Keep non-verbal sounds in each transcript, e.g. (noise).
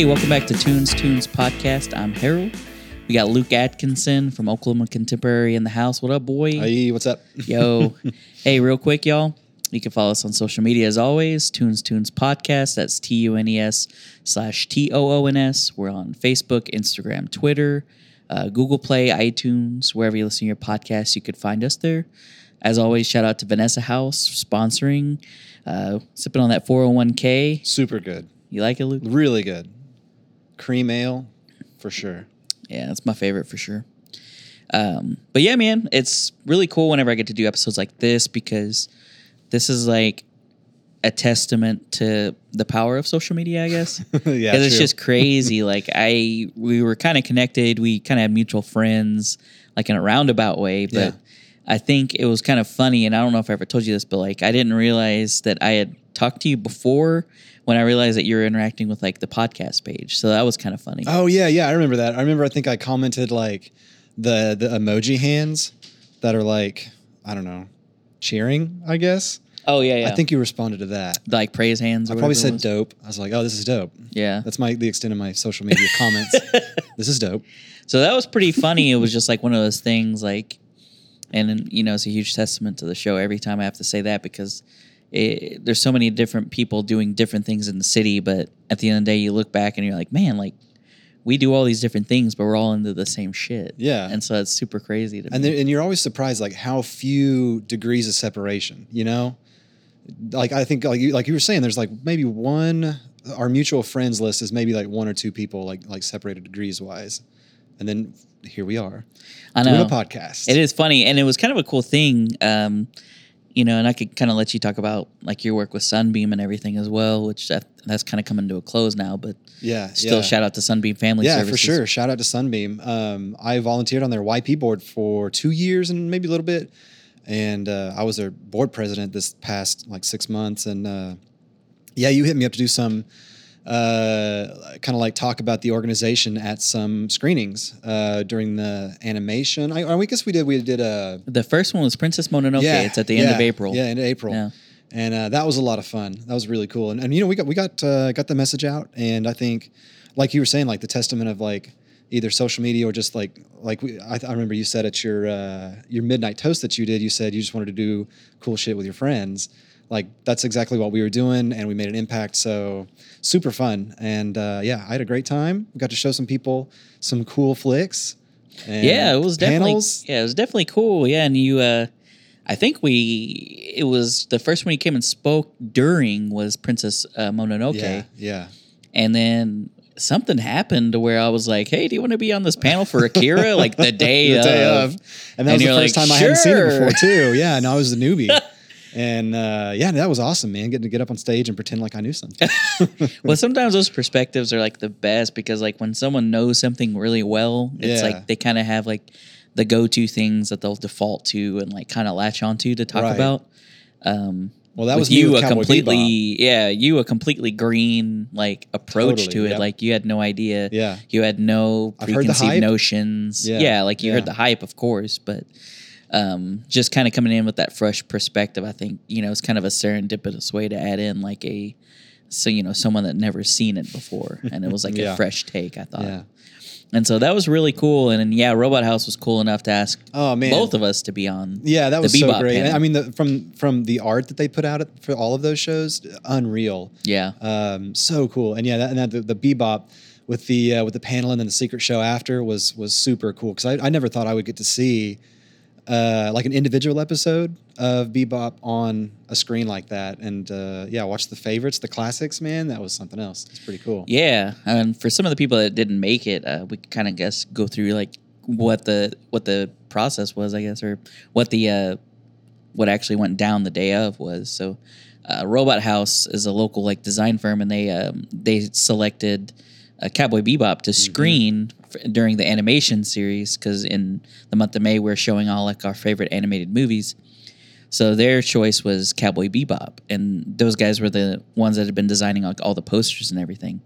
Hey, welcome back to Tunes Toons Podcast. I'm Harold. We got Luke Atkinson from Oklahoma Contemporary in the house. What up, boy? Hey, what's up? (laughs) Yo. hey, real quick, y'all. You can follow us on social media as always. Tunes Toons Podcast. That's T U N E S slash T O O N S. We're on Facebook, Instagram, Twitter, uh, Google Play, iTunes, wherever you listen to your podcast, you could find us there. As always, shout out to Vanessa House sponsoring, uh, sipping on that 401k. Super good. You like it, Luke? Really good. Cream ale, for sure. Yeah, that's my favorite for sure. Um, but yeah, man, it's really cool whenever I get to do episodes like this because this is like a testament to the power of social media, I guess. (laughs) yeah, Because it's just crazy. like I, we were kind of connected. We kind of had mutual friends, like in a roundabout way. But Yeah. I think it was kind of funny, and I don't know if I ever told you this, but like I didn't realize that I had talked to you before when I realized that you were interacting with like the podcast page. So that was kind of funny. Oh yeah, yeah. I remember that. I remember. I think I commented like the the emoji hands that are like I don't know, cheering. I guess. Oh yeah, yeah. I think you responded to that. like praise hands. Or I probably said dope. I was like, oh, this is dope. Yeah. That's my the extent of my social media (laughs) comments. This is dope. So that was pretty funny. it was just like one of those things, like, and you know, it's a huge testament to the show every time I have to say that because it, there's so many different people doing different things in the city, but at the end of the day, you look back and you're like, man, like we do all these different things, but we're all into the same shit. Yeah. and so it's super crazy to and me. then, and you're always surprised like how few degrees of separation you know like i think like you like you were saying there's like maybe one our mutual friends list is maybe like one or two people like like separated degrees wise and then here we are I doing know a podcast It is funny, and it was kind of a cool thing, um, you know. And I could kind of let you talk about like your work with Sunbeam and everything as well, which that, that's kind of coming to a close now. But yeah still, yeah. shout out to Sunbeam Family yeah Services. for sure shout out to sunbeam um, i volunteered on their yp board for two years and maybe a little bit and uh, i was their board president this past like six months and uh, yeah you hit me up to do some uh, kind of like talk about the organization at some screenings uh, during the animation I, I guess we did we did a The first one was Princess Mononoke. Yeah, it's at the end of April. Yeah, end of April. Yeah. And uh, that was a lot of fun. That was really cool. And, and you know, we got we got uh, got the message out, and I think, like you were saying, like the testament of like either social media or just like like we, I, I remember you said at your uh, your midnight toast that you did. You said you just wanted to do cool shit with your friends. Like that's exactly what we were doing, and we made an impact. So super fun. And uh, yeah, I had a great time. We got to show some people some cool flicks. And Yeah, it was definitely panels. yeah, it was definitely cool. Yeah, and you uh I think we it was the first one you came and spoke during was Princess uh, Mononoke. Yeah, yeah. And then something happened to where I was like, "Hey, do you want to be on this panel for Akira like the (laughs) day, the day of?" of. And that And was the first like, time I hadn't seen it before too. Yeah, and I was the newbie. (laughs) and uh, yeah, that was awesome, man. Getting to get up on stage and pretend like I knew something. (laughs) Well, sometimes those perspectives are like the best because like when someone knows something really well, it's Yeah. like they kind of have like the go-to things that they'll default to and like kind of latch onto to talk Right. about. Um, Well, that was you a Cowboy completely Bebop. yeah you a completely green like approach Totally, to it yep. like you had no idea Yeah. you had no I've heard the preconceived notions Yeah, yeah, like you yeah. heard the hype of course but um just kind of coming in with that fresh perspective i think you know it's kind of a serendipitous way to add in like a so you know someone that never seen it before and it was like (laughs) Yeah. a fresh take i thought Yeah. and so that was really cool and then yeah robot house was cool enough to ask Oh man. both of us to be on Yeah, that the was so great. panel. I mean, the, from from the art that they put out for all of those shows, unreal. yeah Um, so cool. And yeah, that, and that, the, the bebop with the uh, with the panel and then the secret show after was was super cool because I, I never thought I would get to see uh, like an individual episode of bebop on a screen like that. And uh, yeah, watch the favorites, the classics. Man, that was something else. It's pretty cool. Yeah, and for some of the people that didn't make it, uh, we kind of guess go through like what the what the process was, I guess, or what the uh, what actually went down the day of was. So, uh, Robot House is a local like design firm, and they um, they selected uh, Cowboy Bebop to screen f- during the animation series because in the month of May we're showing all like our favorite animated movies. So their choice was Cowboy Bebop, and those guys were the ones that had been designing like all the posters and everything.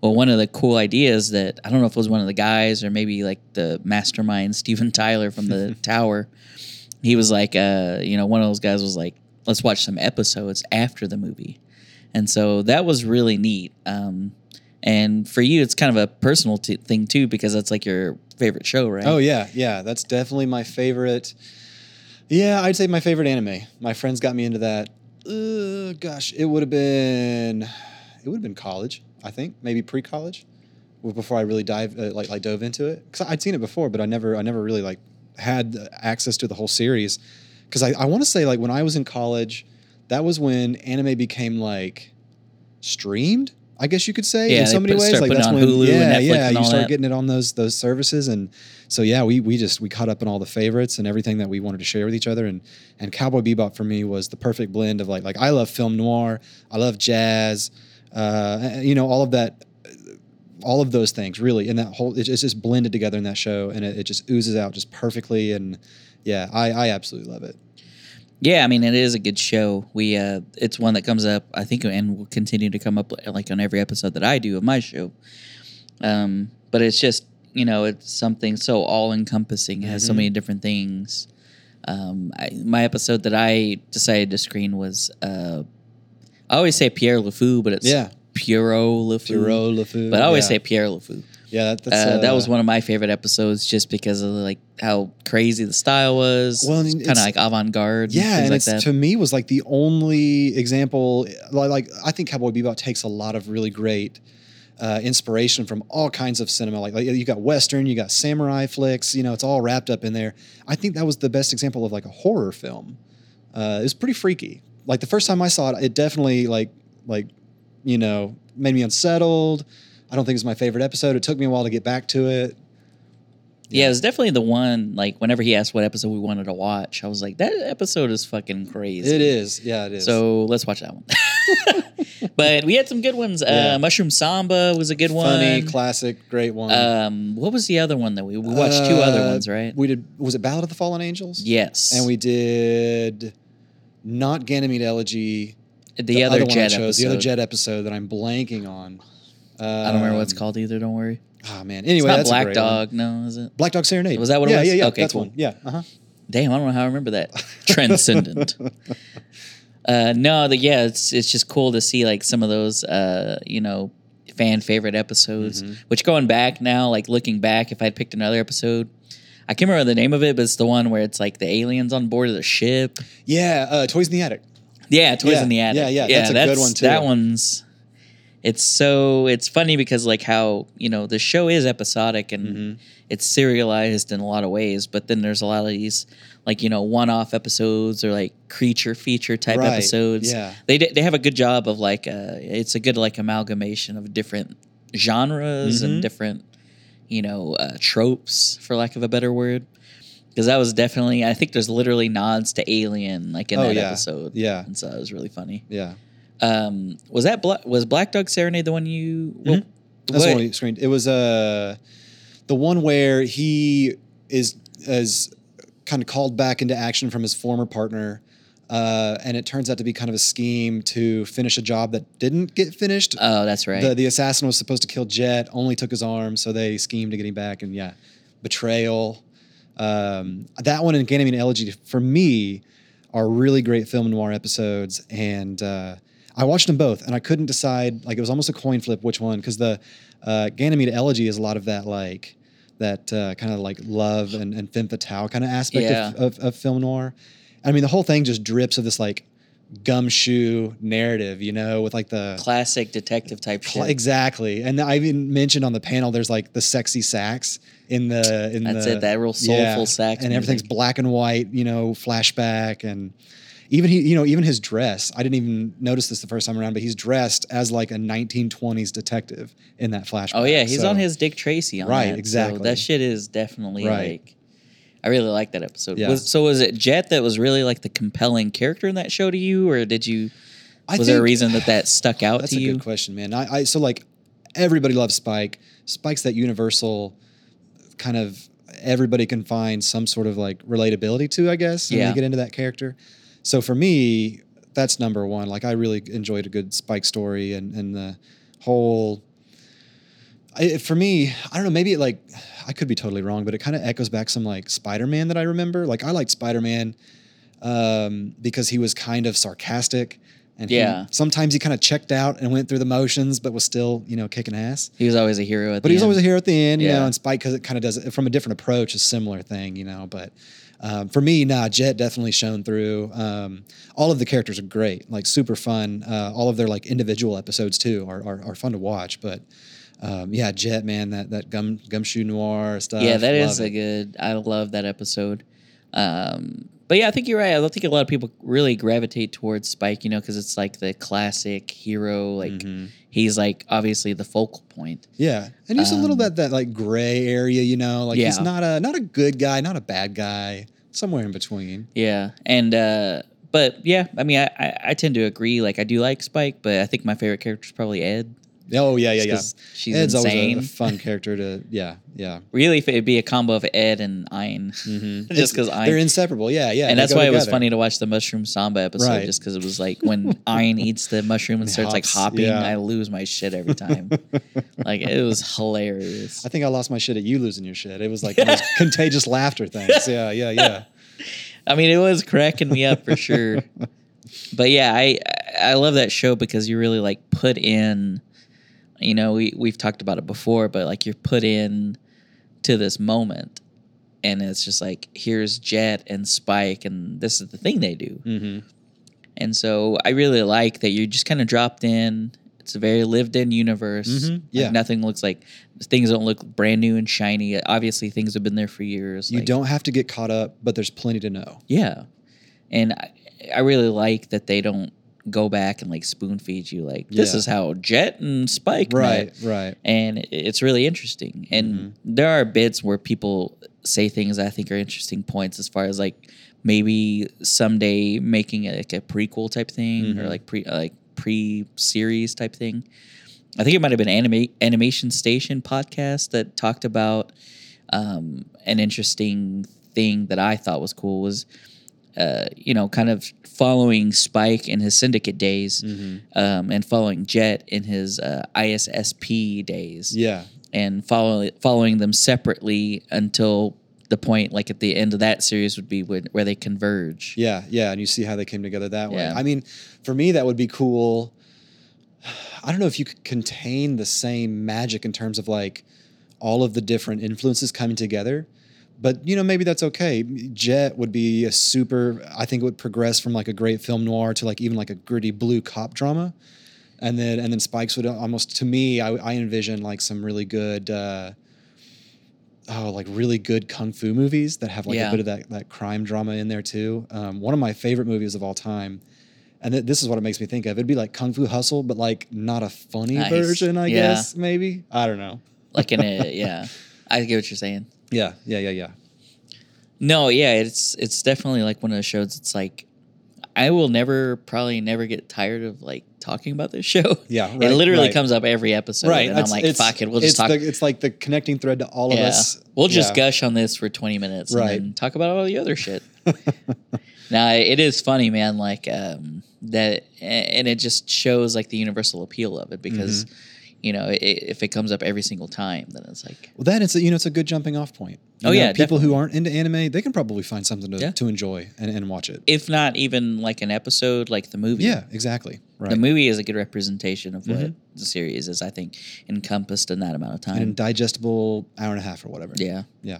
Well, one of the cool ideas that I don't know if it was one of the guys or maybe like the mastermind (laughs) Steven Tyler from the (laughs) Tower, he was like, uh, you know, one of those guys was like, let's watch some episodes after the movie, and so that was really neat. Um, And for you, it's kind of a personal t- thing too, because that's like your favorite show, right? Oh yeah, yeah. That's definitely my favorite. Yeah, I'd say my favorite anime. My friends got me into that. Uh, gosh, it would have been, it would have been college. I think maybe pre-college, before I really dive uh, like like dove into it. Because I'd seen it before, but I never I never really like had access to the whole series. Because I, I want to say like when I was in college, that was when anime became like streamed. I guess you could say Yeah, in so many put- ways. Like that's when Hulu and yeah, Netflix yeah, and you start that. getting it on those those services, and so yeah, we we just we caught up on all the favorites and everything that we wanted to share with each other, and and Cowboy Bebop for me was the perfect blend of like like I love film noir, I love jazz, uh, you know all of that, all of those things really, and that whole it's just blended together in that show, and it, it just oozes out just perfectly, and yeah, I I absolutely love it. Yeah, I mean it is a good show. We uh it's one that comes up I think and will continue to come up like on every episode that I do of my show. Um but it's just, you know, it's something so all encompassing. It has so Mhm. many different things. Um I, my episode that I decided to screen was uh I always say Pierre LeFou, but it's Yeah. Pierrot LeFou. Pierrot LeFou, But I always yeah. say Pierre LeFou. Yeah, that, that's, Uh, that was uh, one of my favorite episodes just because of like how crazy the style was. Well, and kind of like avant-garde. Yeah, things and like to me was like the only example. Like, like I think Cowboy Bebop takes a lot of really great uh, inspiration from all kinds of cinema. Like, like you got western, you got samurai flicks. You know, it's all wrapped up in there. I think that was the best example of like a horror film. Uh, it was pretty freaky. Like the first time I saw it, it definitely like like you know made me unsettled. I don't think it's my favorite episode. It took me a while to get back to it. Yeah, it was definitely the one. Like whenever he asked what episode we wanted to watch, I was like, "That episode is fucking crazy." It is, yeah, it is. So let's watch that one. (laughs) but we had some good ones. Yeah. Uh, Mushroom Samba was a good funny, one. Funny, classic, great one. Um, what was the other one that we we watched? two other Uh, ones, right? We did. Was it Ballad of the Fallen Angels? yes, And we did not Ganymede Elegy. the, other, one I Jet chose, episode. The other Jet episode that I'm blanking on. I don't remember what it's Um, called either. Don't worry. Oh man. Anyway, It's not that's Black great one. Dog. No, is it? Black Dog Serenade. Was that what it yeah, was? Yeah, yeah. Okay, that's cool. one. Yeah. Uh huh. Damn, I don't know how I remember that. Transcendent. (laughs) Uh, no, the, yeah, it's it's just cool to see like some of those, uh, you know, fan favorite episodes. Mhm. Which going back now, like looking back, if I'd picked another episode, I can't remember the name of it, but it's the one where it's like the aliens on board of the ship. Yeah. Uh, Toys in the Attic. Yeah, Toys Yeah, in the Attic. yeah, yeah, that's a good one, too. That one's. It's so it's funny because like how you know the show is episodic and Mhm. it's serialized in a lot of ways, but then there's a lot of these like you know one-off episodes or like creature feature type Right, episodes. yeah. they d- they have a good job of like uh, it's a good like amalgamation of different genres Mhm. and different you know uh, tropes for lack of a better word. Because that was definitely, I think there's literally nods to Alien like in Oh, that yeah. episode. Yeah. and so it was really funny. Yeah. Um, was that Bla- was Black Dog Serenade the one you? Mhm. Well, That's what- the one we screened. It was uh, the one where he is is kind of called back into action from his former partner, uh, and it turns out to be kind of a scheme to finish a job that didn't get finished. Oh, that's right. The the assassin was supposed to kill Jet, only took his arm, so they schemed to get him back, and yeah, betrayal. Um, that one and Ganymede Elegy for me are really great film noir episodes, and uh, I watched them both, and I couldn't decide. Like it was almost a coin flip which one, because the uh, Ganymede Elegy is a lot of that like that uh, kind of like love and, and femme fatale kind of aspect Yeah. of, of, of film noir. I mean, the whole thing just drips of this like gumshoe narrative, you know, with like the Classic detective type Cl- shit. Exactly, and I even mentioned on the panel there's like the sexy sax in the in That's the it, that real soulful sax and everything's black and white, you know, flashback, and even he, you know, even his dress. I didn't even notice this the first time around, but he's dressed as like a 1920s detective in that flashback. Oh yeah, he's So- on his Dick Tracy on Right, that, so exactly. that shit is definitely Right. like. I really like that episode. Yeah. Was, so was it Jet that was really like the compelling character in that show to you, or did you? Was there a reason that that stuck out (sighs) That's to you? That's a good question, man. I, I so like everybody loves Spike. Spike's that universal kind of everybody can find some sort of like relatability to, I guess, when Yeah. you get into that character. So for me, that's number one. Like I really enjoyed a good Spike story and and the whole. I, for me, I don't know. Maybe it like I could be totally wrong, but it kind of echoes back some like Spider Man that I remember. Like I liked Spider Man um, because he was kind of sarcastic And Yeah. he, sometimes he kind of checked out and went through the motions, but was still, you know, kicking ass. He was always a hero at But the was end. always a hero at the end, you Yeah. know, and Spike because it kind of does it from a different approach, a similar thing, you know. But um, for me, nah, Jet definitely shone through. Um, all of the characters are great, like super fun. Uh, all of their like individual episodes too are, are, are fun to watch. But um, yeah, Jet, man, that that gum gumshoe noir stuff. Yeah, that love is it. a good. I love that episode. Um, but yeah, I think you're right. I don't think a lot of people really gravitate towards Spike, you know, because it's like the classic hero. Like Mhm. he's like obviously the focal point. Yeah, and he's a little Um, bit that like gray area, you know, like he's not a not a good guy, not a bad guy, somewhere in between. Yeah, and uh, but yeah, I mean, I, I I tend to agree. Like I do like Spike, but I think my favorite character is probably Ed. Oh yeah, yeah, yeah. She's Ed's insane. always a, a fun character to (laughs) yeah, yeah. really, if it'd be a combo of Ed and Ein, Mm-hmm. (laughs) just because Ein. they're inseparable. Yeah, yeah. and that's why it was funny to watch the mushroom samba episode, Right. just because it was like when (laughs) Ein eats the mushroom and starts like hopping, yeah. I lose my shit every time. like it was hilarious. I think I lost my shit at you losing your shit. It was like contagious laughter things. Yeah, yeah, yeah. I mean, it was cracking me up for sure. But yeah, I I love that show because you really like put in, you know, we we've talked about it before, but like you're put in to this moment, and it's just like here's Jet and Spike, and this is the thing they do, Mm-hmm. and so I really like that you're just kind of dropped in. It's a very lived in universe. Mhm, Like, yeah. nothing looks like things don't look brand new and shiny. Obviously, things have been there for years. You like- don't have to get caught up, but there's plenty to know. yeah, and I, I really like that they don't go back and like spoon feed you like this Yeah. is how Jet and Spike Right, met. right. and it's really interesting. And Mhm. there are bits where people say things I think are interesting points as far as like maybe someday making like a prequel type thing or Mhm. like pre like pre series type thing. I think it might have been anime animation station podcast that talked about um, an interesting thing that I thought was cool was uh, you know kind of following Spike in his syndicate days Mhm. um, and following Jet in his uh, ISSP days Yeah, and follow, following them separately until the point like at the end of that series would be when, where they converge. yeah, yeah. And you see how they came together that way. Yeah. I mean, for me, that would be cool. I don't know if you could contain the same magic in terms of like all of the different influences coming together. But you know, maybe that's okay. Jet would be a super. I think it would progress from like a great film noir to like even like a gritty blue cop drama, and then and then Spikes would almost to me. I, I envision like some really good. Uh, oh, like really good kung fu movies that have like Yeah. a bit of that that crime drama in there too. Um, one of my favorite movies of all time. And th- this is what it makes me think of. It'd be like Kung Fu Hustle, but like not a funny Nice. version, I Yeah. guess. Maybe I don't know. Like in a (laughs) yeah, I get what you're saying. Yeah, yeah, yeah, yeah. No, yeah, it's it's definitely like one of those shows. It's like I will never probably never get tired of like talking about this (laughs) show. Yeah, it literally right. comes up every episode, right. and I'm like, it's- fuck it, we'll just it's talk. The, it's like the connecting thread to all of us. we'll just Yeah. gush on this for 20 minutes Right. and then talk about all the other shit. (laughs) now it is funny, man. Like um, that, and it just shows like the universal appeal of it because Mm-hmm. You know i if it comes up every single time, then it's like Well, then it's a, you know it's a good jumping off point. You Oh, know, yeah, people who aren't into anime, they can probably find something to, Yeah. to enjoy and, and watch it. if not even like an episode like the movie. Yeah, exactly. Right. The movie is a good representation of what Mhm. the series is. I think encompassed in that amount of and time. digestible hour and a half or whatever. yeah. Yeah.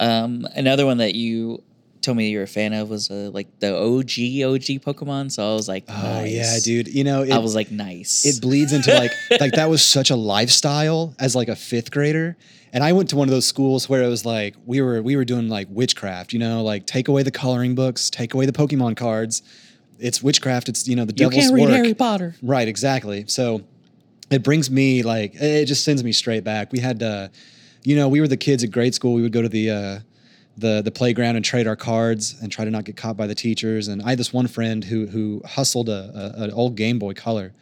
Um, another one that you told me you're a fan of was uh, like the OG OG Pokemon. So I was like, Oh nice. yeah, dude. You know, it, I was like, nice. it bleeds into like (laughs) like that was such a lifestyle as like a fifth grader. And I went to one of those schools where it was like we were we were doing like witchcraft, you know, like take away the coloring books, take away the Pokemon cards. It's witchcraft. It's you know the you devil's can't read work. Harry Potter. Right, exactly. So it brings me like it just sends me straight back. We had uh you know, we were the kids at grade school. We would go to the uh the the playground and trade our cards and try to not get caught by the teachers. And I had this one friend who who hustled a, a an old Game Boy Color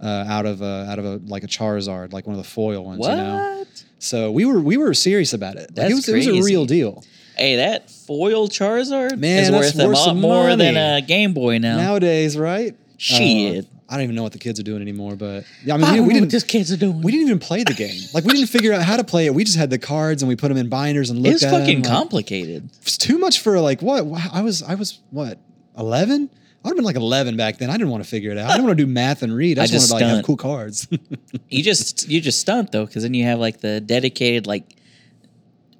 uh, out of a, out of a like a Charizard, like one of the foil ones. What? You know? So we were we were serious about it. Like, it was it was a real deal. Hey, that foil Charizard Man, is that's worth a lot more than a Game Boy now. Nowadays, right? Shit. Uh, I don't even know what the kids are doing anymore, but yeah, I mean, I we, don't we know what didn't. these kids are doing. We didn't even play the game. Like we didn't figure out how to play it. We just had the cards and we put them in binders and looked it's at fucking them. like, complicated. It's too much for like what? I was I was what eleven. I'd have been like 11 back then. I didn't want to figure it out. I didn't want to do math and read. I I just, just wanted to like, have cool cards. (laughs) You just you just stunt though, because then you have like the dedicated like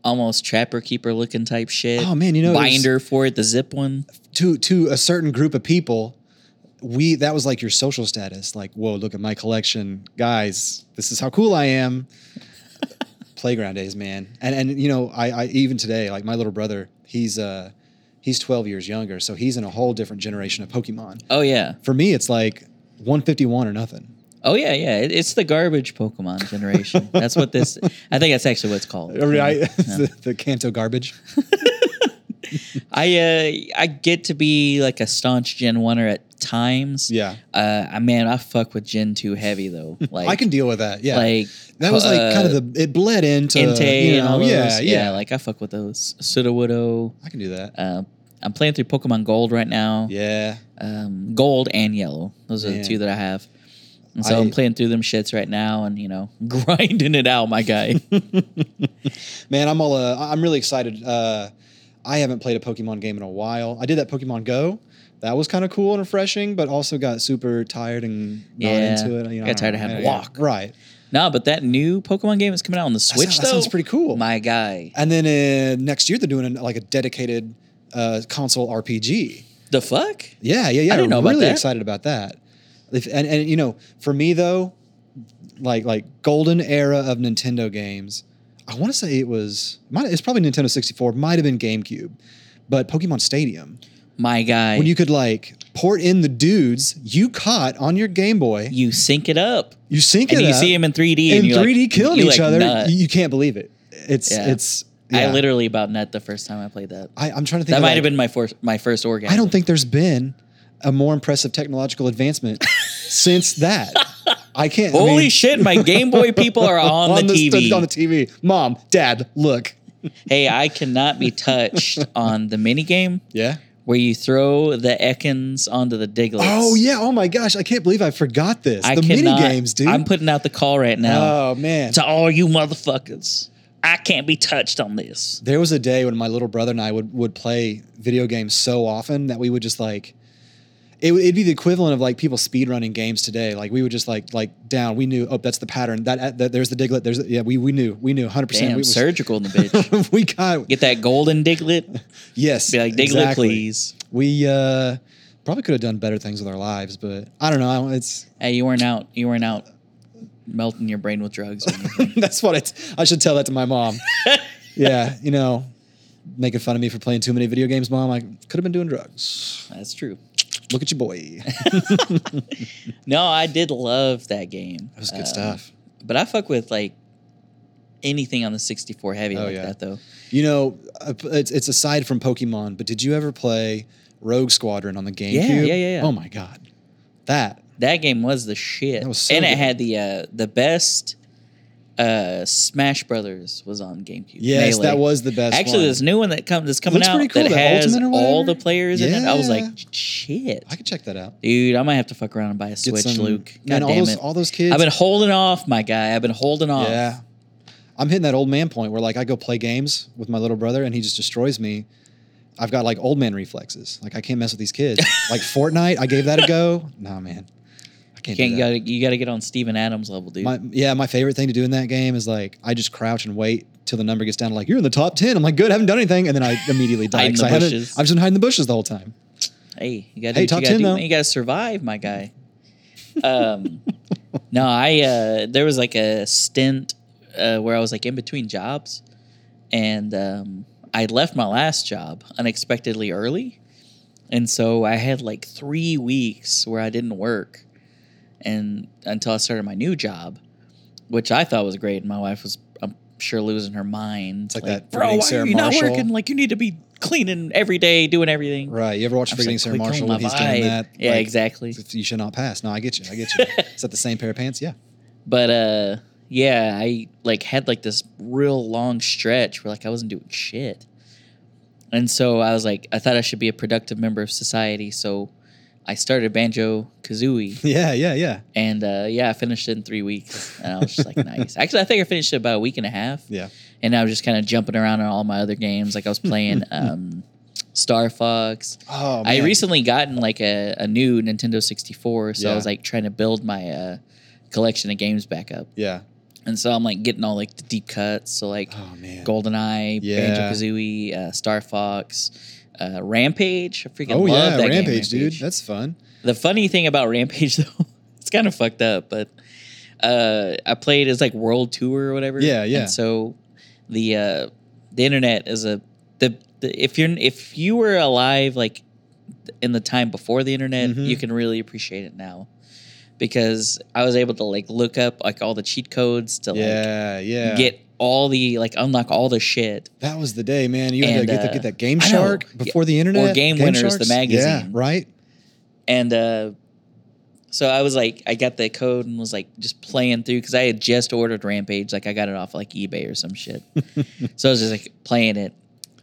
almost trapper keeper looking type shit. Oh, man, you know, it was- binder for it, the zip one. to to a certain group of people, we that was like your social status. Like, whoa, look at my collection, guys. This is how cool I am. (laughs) Playground days, man. And and you know, I, I even today, like my little brother, he's uh he's 12 years younger, so he's in a whole different generation of Pokemon. Oh yeah, For me, it's like 151 or nothing. oh yeah, yeah. It, it's the garbage Pokemon generation. that's what this. I think that's actually what it's called. (laughs) Right? Yeah. (laughs) the, the Kanto garbage. I uh I get to be like a staunch Gen Oneer at times. Yeah. Uh, man, I fuck with Gen Two heavy though. (laughs) Like I can deal with that. Yeah. like that was like kind uh, of the it bled into Entei you and know, all those. yeah, yeah, Like I fuck with those. Sudowoodo. I can do that. Uh, I'm playing through Pokemon Gold right now. Yeah. Um, Gold and Yellow. Those are Man. the two that I have. And so I- am playing through them shits right now, and you know, (laughs) grinding it out, my guy. (laughs) Man, I'm all uh, I'm really excited. Uh, I haven't played a Pokemon game in a while. I did that Pokemon Go. That was kind of cool and refreshing, but also got super tired and not Yeah. into it. You know, Got tired of having to Yeah, walk. Right. no, but that new Pokemon game is coming out on the Switch. that though, sounds pretty cool. My guy, And then uh, next year they're doing a, like a dedicated uh, console RPG. the fuck? Yeah, yeah, yeah. I didn't know about really that. excited about that. If, and and you know, for me though, like like golden era of Nintendo games, I want to say it was might it's probably Nintendo 64, might have been GameCube, but Pokemon Stadium My guy. when you could like port in the dudes you caught on your Game Boy, you sync it up, you sync and it you up, you see him in 3D, in and you're 3D like, killing each like other. nut. You, can't believe it. It's Yeah. it's. I literally about nut the first time I played that. I, I'm trying to think. That might like- have been my first my first orgasm. I don't think there's been a more impressive technological advancement (laughs) since that. I can't. I Holy mean, shit! My Game Boy people are (laughs) on, the TV. on the TV. Mom, Dad, look. hey, I cannot be touched (laughs) on the mini game Yeah. where you throw the Ekans onto the Digletts. Oh yeah. Oh my gosh. I can't believe I forgot this. I the cannot, mini games, dude. I'm putting out the call right now oh man. to all you motherfuckers. I can't be touched on this. There was a day when my little brother and I would would play video games so often that we would just like. It would it'd be the equivalent of like people speed running games today. Like we would just like like down. We knew. Oh, that's the pattern. That, that there's the diglett. There's the, yeah. We we knew. We knew 100. percent we surgical in the bitch. (laughs) we got Get that golden diglett. (laughs) yes. Be like, Diglett, exactly. please. We uh, probably could have done better things with our lives, but I don't know. It's Hey, you weren't out. You weren't out melting your brain with drugs. (laughs) That's what it's. I should tell that to my mom. yeah, you know, making fun of me for playing too many video games, mom. I could have been doing drugs. That's true. Look at your boy. (laughs) No, I did love that game. That was good Um, stuff. But I fuck with like anything on the 64 heavy Oh, like yeah. that though. You know, uh, it's it's aside from Pokemon, but did you ever play Rogue Squadron on the GameCube? yeah, yeah, yeah. Oh my god, that That game was the shit. That was so and it had the uh the best uh Smash Brothers was on GameCube. yes, Melee. that was the best. Actually, one. this new one that comes that's coming Looks out cool, that the has all the players in it. I was like, shit, I could check that out. dude, I might have to fuck around and buy a Get Switch, some- Luke. Man, God all those it. all those kids. I've been holding off, my guy. I've been holding off. Yeah. I'm hitting that old man point where like I go play games with my little brother and he just destroys me. I've got like old man reflexes. Like I can't mess with these kids. (laughs) like Fortnite, I gave that a go. Nah, man. I can't, Can't you gotta you gotta get on Steven Adams level, dude. My, yeah, my favorite thing to do in that game is like I just crouch and wait till the number gets down to like you're in the top ten. I'm like, good, haven't done anything, and then I (laughs) immediately die Hide in 'cause the I haven't. I've just been hiding the bushes the whole time. Hey, you gotta Hey, do top you gotta 10 do. though. You gotta survive, my guy. (laughs) Um, no, I uh, there was like a stint uh, where I was like in between jobs, and um, I left my last job unexpectedly early, and so I had like three weeks where I didn't work, and until I started my new job, which I thought was great. And my wife was, I'm sure, losing her mind. It's like that bro. Why Sarah are you Marshall." not working? Like you need to be cleaning every day, doing everything. Right? You ever watch I'm Forgetting just Sarah Marshall when he's doing that? Yeah, Like, exactly. You should not pass. No, I get you. I get you. (laughs) Is that the same pair of pants? Yeah. But uh yeah, I like had like this real long stretch where like I wasn't doing shit. And so I was like, I thought I should be a productive member of society. So I started Banjo Kazooie. Yeah, yeah, yeah. And uh, yeah, I finished it in three weeks. And I was just like, (laughs) nice. Actually, I think I finished it about a week and a half. Yeah. And I was just kind of jumping around on all my other games. Like I was playing (laughs) um, Star Fox. Oh, man. I recently gotten like a, a new Nintendo 64, so I was like trying to build my uh, collection of games back up. Yeah. And so I'm like getting all like the deep cuts. So like Oh man. GoldenEye, Yeah. Banjo Kazooie, uh, Star Fox, uh, Rampage. I freaking Oh love yeah, that game, Rampage, dude. That's fun. The funny thing about Rampage (laughs) though, it's kind of fucked up, but uh, I played as like World Tour or whatever. Yeah, yeah. And so the uh, the internet is a the, the if you're if you were alive like in the time before the internet, Mhm. you can really appreciate it now. Because I was able to like look up like all the cheat codes to Yeah, yeah. get all the like unlock all the shit. that was the day, man. You had And, to get, the, uh, get that Game I know. Shark before the internet. Or Game Winners, the Sharks? Yeah, magazine. right. And uh, so I was like, I got the code and was like just playing through because I had just ordered Rampage. Like I got it off like eBay or some shit. (laughs) so I was just like playing it.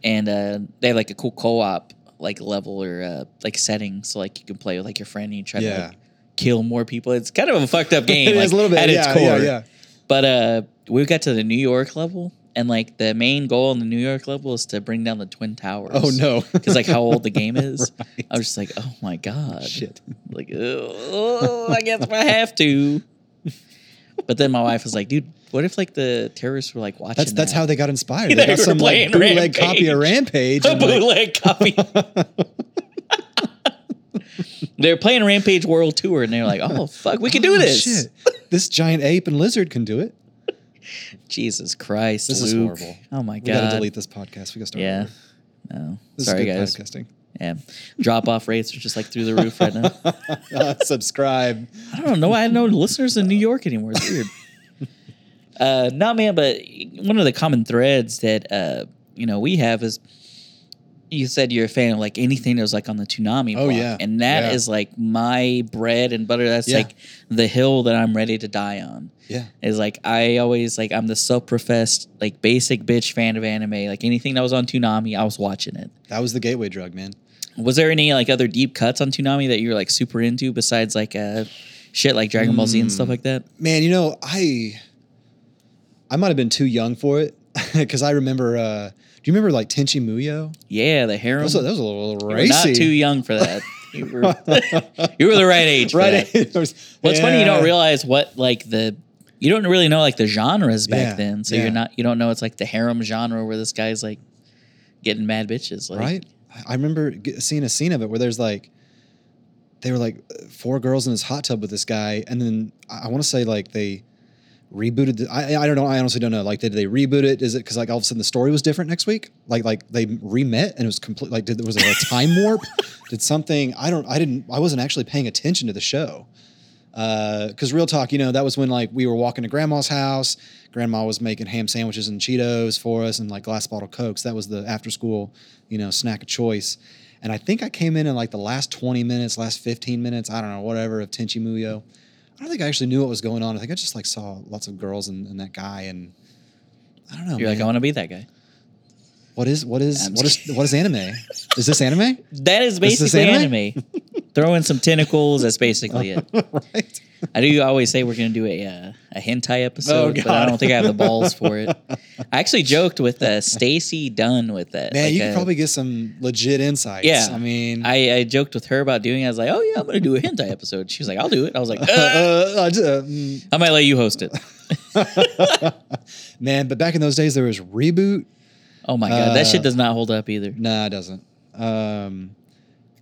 And uh, they have like a cool co op like level or uh, like setting. So like you can play with like your friend and you try to like kill more people. It's kind of a fucked up (laughs) game. it like, is a little bit at its yeah, core. yeah, yeah. But uh, we got to the New York level. And like the main goal in the New York level is to bring down the Twin Towers. Oh no. Because like how old the game (laughs) is. Right. I was just like, oh my god, Shit. Like, oh, I guess I have to. But then my wife was like, dude, what if like the terrorists were like watching? That's that's that? how they got inspired. (laughs) They They got some playing like bootleg copy of Rampage. Rampage. (laughs) a and, like- bootleg copy. they were playing Rampage World Tour, and they were like, "Oh fuck, we can do Oh, this!" Shit. This giant ape and lizard can do it. Jesus Christ, This is horrible. Oh my god. We got to delete this podcast. We got to start. Yeah. over. No. This Sorry, is good guys. podcasting. Yeah. Drop off (laughs) rates are just like through the roof right now. Uh, (laughs) subscribe. I don't know. I had no listeners in New York anymore. It's weird. (laughs) uh, no, man, but one of the common threads that uh, you know we have is you said you're a fan of like anything that was like on the Toonami. Oh, block, yeah. and that is Yeah. like my bread and butter. That's Yeah. like the hill that I'm ready to die on. Yeah. Is like I always like I'm the self-professed like basic bitch fan of anime. Like anything that was on Toonami, I was watching it. That was the gateway drug, man. Was there any like other deep cuts on Toonami that you were like super into besides like uh shit like Dragon Ball Z and Hmm. stuff like that? Man, you know, I I might have been too young for it (laughs) because I remember. uh you remember like Tenchi Muyo? Yeah, the harem. That was, a, that was a little, were racy. not too young for that. You were, (laughs) you were the right age. Right. It was- Well, it's funny you don't realize what like the you don't really know like the genres back Yeah, then. So yeah. you're not you don't know it's like the harem genre where this guy's like getting mad bitches. Like, right? I remember seeing a scene of it where there's like, they were like four girls in this hot tub with this guy, and then I, I want to say like they rebooted. The, I I don't know. I honestly don't know. Like, did they reboot it? Is it because like all of a sudden the story was different next week? Like like they re-met and it was complete. Like, did there was it a time warp? (laughs) did something? I don't. I didn't. I wasn't actually paying attention to the show. Uh because real talk, you know, that was when like we were walking to grandma's house. Grandma was making ham sandwiches and Cheetos for us and like glass bottle cokes. That was the after school, you know, snack of choice. And I think I came in in like the last 20 minutes, last 15 minutes, I don't know, whatever, of Tenchi Muyo. I don't think I actually knew what was going on. I think I just like saw lots of girls and, and that guy and I don't know. You're like. I want to be that guy. what is what is what is what is anime? is this anime? (laughs) That is This is basically anime? anime. Throw in some tentacles. That's basically it. (laughs) right. I do always say we're going to do a uh, a hentai episode, Oh, but I don't think I have the balls for it. (laughs) I actually joked with uh, Stacy Dunn with that. Man, like, you could uh, probably get some legit insights. Yeah. I mean I, I joked with her about doing. it. I was like, "Oh yeah, I'm going to do a hentai episode." She was like, "I'll do it." I was like, (laughs) uh, uh, uh, mm. "I might let you host it." (laughs) Man, but back in those days, there was reboot. Oh my god, that shit does not hold up either. Nah, it doesn't. Um,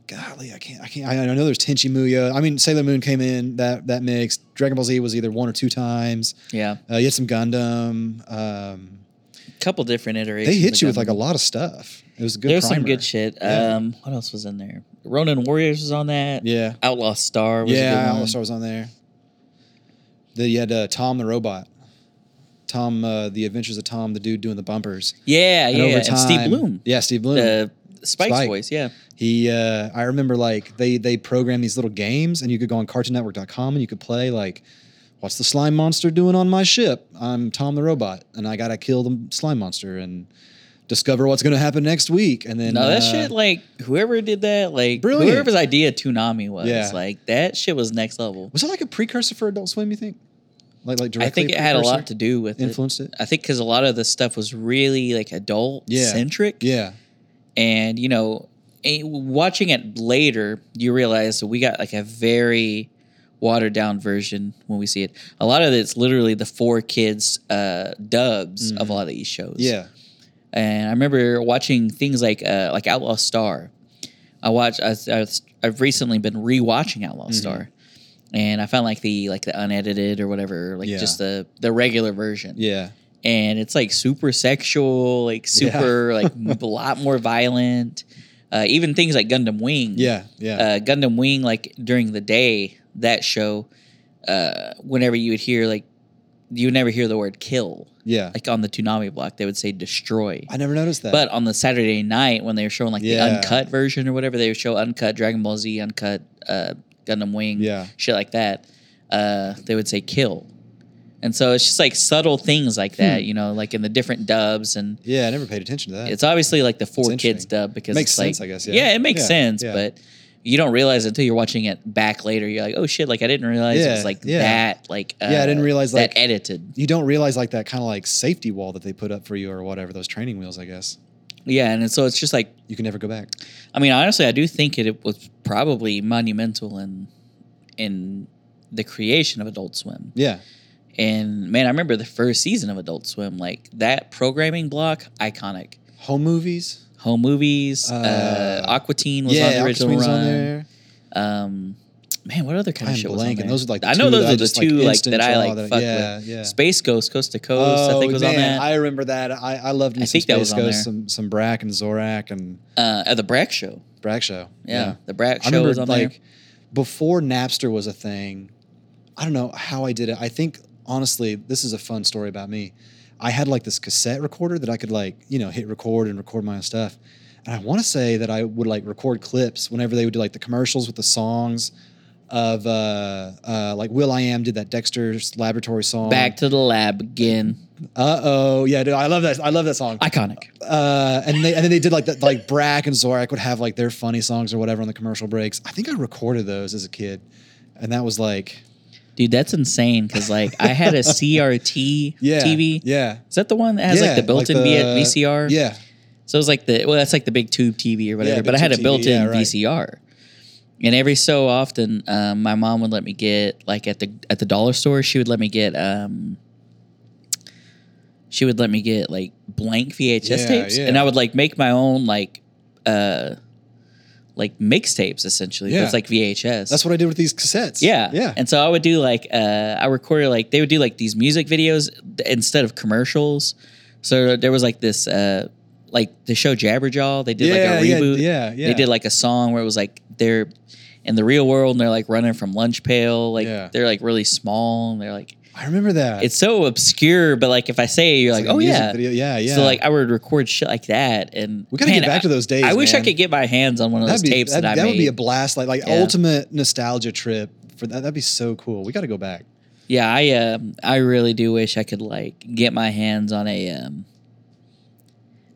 golly, I can't. I can't. I, I know there's Tenchi Muyo. I mean, Sailor Moon came in that that mix. Dragon Ball Z was either one or two times. Yeah, Uh, you had some Gundam. Um, a couple different iterations. they hit you with like a lot of stuff. It was a good. There's some primer. good shit. Yeah. Um, what else was in there? Ronin Warriors was on that. Yeah, Outlaw Star was yeah. Outlaw. Star was on there. Then you had uh, Tom the robot. Tom, uh, the Adventures of Tom, the dude doing the bumpers. Yeah, And yeah. over and Steve Blum, Yeah, Steve Blum. the Spike's Spike. voice. Yeah, He, uh, I remember like they they programmed these little games, and you could go on CartoonNetwork.com and you could play like, what's the slime monster doing on my ship? I'm Tom the robot, and I gotta kill the slime monster and discover what's gonna happen next week. And then no, that uh, shit. Like whoever did that, like Brilliant. whoever's idea Toonami was, Yeah. like that shit was next level. was it like a precursor for Adult Swim? You think? Like like I think it had a lot to do with it. influenced it. I think because a lot of the stuff was really like adult Yeah. centric, Yeah, and you know, watching it later, you realize that we got like a very watered down version when we see it. A lot of it's literally the four kids uh, dubs of a lot of these shows. Yeah. and I remember watching things like uh, like Outlaw Star. I watched. I, I've recently been rewatching Mm-hmm. Outlaw Star, and I found like the like the unedited or whatever, like Yeah. just the the regular version. Yeah. And it's like super sexual, like super (laughs) like a lot more violent. Uh, even things like Gundam Wing. Yeah. Yeah. Uh, Gundam Wing, like during the day, that show, uh, whenever you would hear like, you would never hear the word kill. yeah. Like on the Toonami block, they would say destroy. I never noticed that. But on the Saturday night when they were showing like Yeah. the uncut version or whatever, they would show uncut Dragon Ball Z, uncut uh, Gundam Wing, Yeah. shit like that. Uh, they would say kill, and so it's just like subtle things like that, Hmm. you know, like in the different dubs, and yeah, I never paid attention to that. it's obviously like the four kids dub because Makes it's like, sense, I guess, yeah. it makes Yeah, sense, yeah. but you don't realize it until you're watching it back later. You're like, oh shit, like I didn't realize it was like yeah. that, like uh, Yeah, I didn't realize, that like- edited. you don't realize like that kind of like safety wall that they put up for you or whatever those training wheels. I guess Yeah, and so it's just like you can never go back. I mean, honestly, I do think it, was probably monumental in in the creation of Adult Swim. Yeah. And man, I remember the first season of Adult Swim, like that programming block, iconic. Home movies. Home movies, uh, Uh, Aqua Teen was yeah, on the original Aqua Teen's run. on there. Um, man, what other kind I of shit was on there? Those are like the I know those are the just, like, two like that I like that- fuck yeah, with. yeah. Space Ghost, Coast to Coast, I think was on Oh, man, that. I remember that. I, I loved me I some think that was Space on Ghost, some some Brak and Zorak and uh, at the Brak Show. Brak Show. Yeah, the Brak show I remember was on like there. before Napster was a thing. I don't know how I did it. I think honestly, this is a fun story about me. I had like this cassette recorder that I could like you know hit record and record my own stuff. And I want to say that I would like record clips whenever they would do like the commercials with the songs of uh, uh, like Will I Am did that Dexter's Laboratory song. Back to the lab again. Uh oh, yeah, dude, I love that. I love that song. Iconic. uh, and they and then they did like that like Brak and Zorak would have like their funny songs or whatever on the commercial breaks. I think I recorded those as a kid, and that was like Dude, that's insane because like I had a CRT (laughs) yeah, TV. Yeah, Is that the one that has Yeah, like the built-in the- VCR? Yeah, So it was like the well, that's like the big tube TV or whatever. Yeah, but I had a built-in yeah, right. VCR, and every so often, um, my mom would let me get like at the at the dollar store. She would let me get um, she would let me get like blank VHS Yeah, tapes, and I would like make my own like uh, like mixtapes essentially. Yeah. it's like VHS. that's what I did with these cassettes. Yeah, yeah, And so I would do like uh, I recorded like they would do like these music videos instead of commercials. So there was like this uh, like the show Jabberjaw. They did yeah, like a yeah, reboot. yeah, yeah. They did like a song where it was like they're in the real world and they're like running from lunch pail. Like Yeah. they're like really small and they're like I remember that. it's so obscure. But like if I say it, you're It's like, oh yeah. video. yeah, yeah. So like I would record shit like that and we gotta man, get back I- to those days. I wish I could get my hands on one of those That'd be, tapes that, that, I that made. would be a blast. Like like Yeah. ultimate nostalgia trip for that. That'd be so cool. We got to go back. Yeah, I um I really do wish I could like get my hands on a um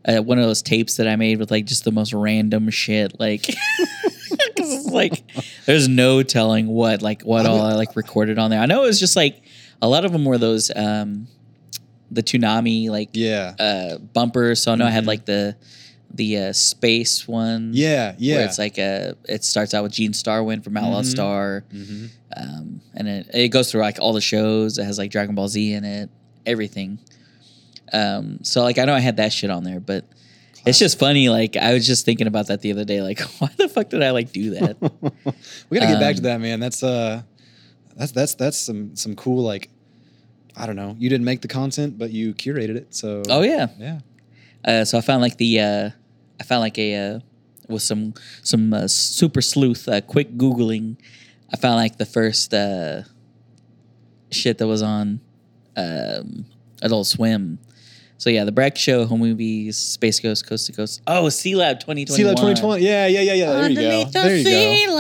uh, one of those tapes that I made with like just the most random shit like (laughs) it's like there's no telling what like what all I like recorded on there. I know it was just like a lot of them were those um the Toonami like Yeah, uh bumpers. So I know I had Mhm. like the the uh, space one. yeah, yeah. Where it's like a, it starts out with Gene Starwind from Outlaw Mhm. Star Mhm. um, and it, it goes through like all the shows. It has like Dragon Ball Z in it, everything. Um, so like I know I had that shit on there, but it's just funny. Like I was just thinking about that the other day. Like (laughs) why the fuck did I like do that? (laughs) we gotta get back to Um, that, man. That's uh, that's that's that's some some cool like, I don't know. You didn't make the content, but you curated it. So oh yeah. yeah, Uh, so I found like the uh, I found like a uh, with some some uh, super sleuth uh, quick googling. I found like the first uh, shit that was on um, Adult Swim. So yeah, the Brak Show, home movies, Space Ghost, Coast to Coast. Oh, Sea Lab twenty twenty Sea. Lab 2020. Yeah, yeah, yeah, yeah. There you go. Underneath the There you go.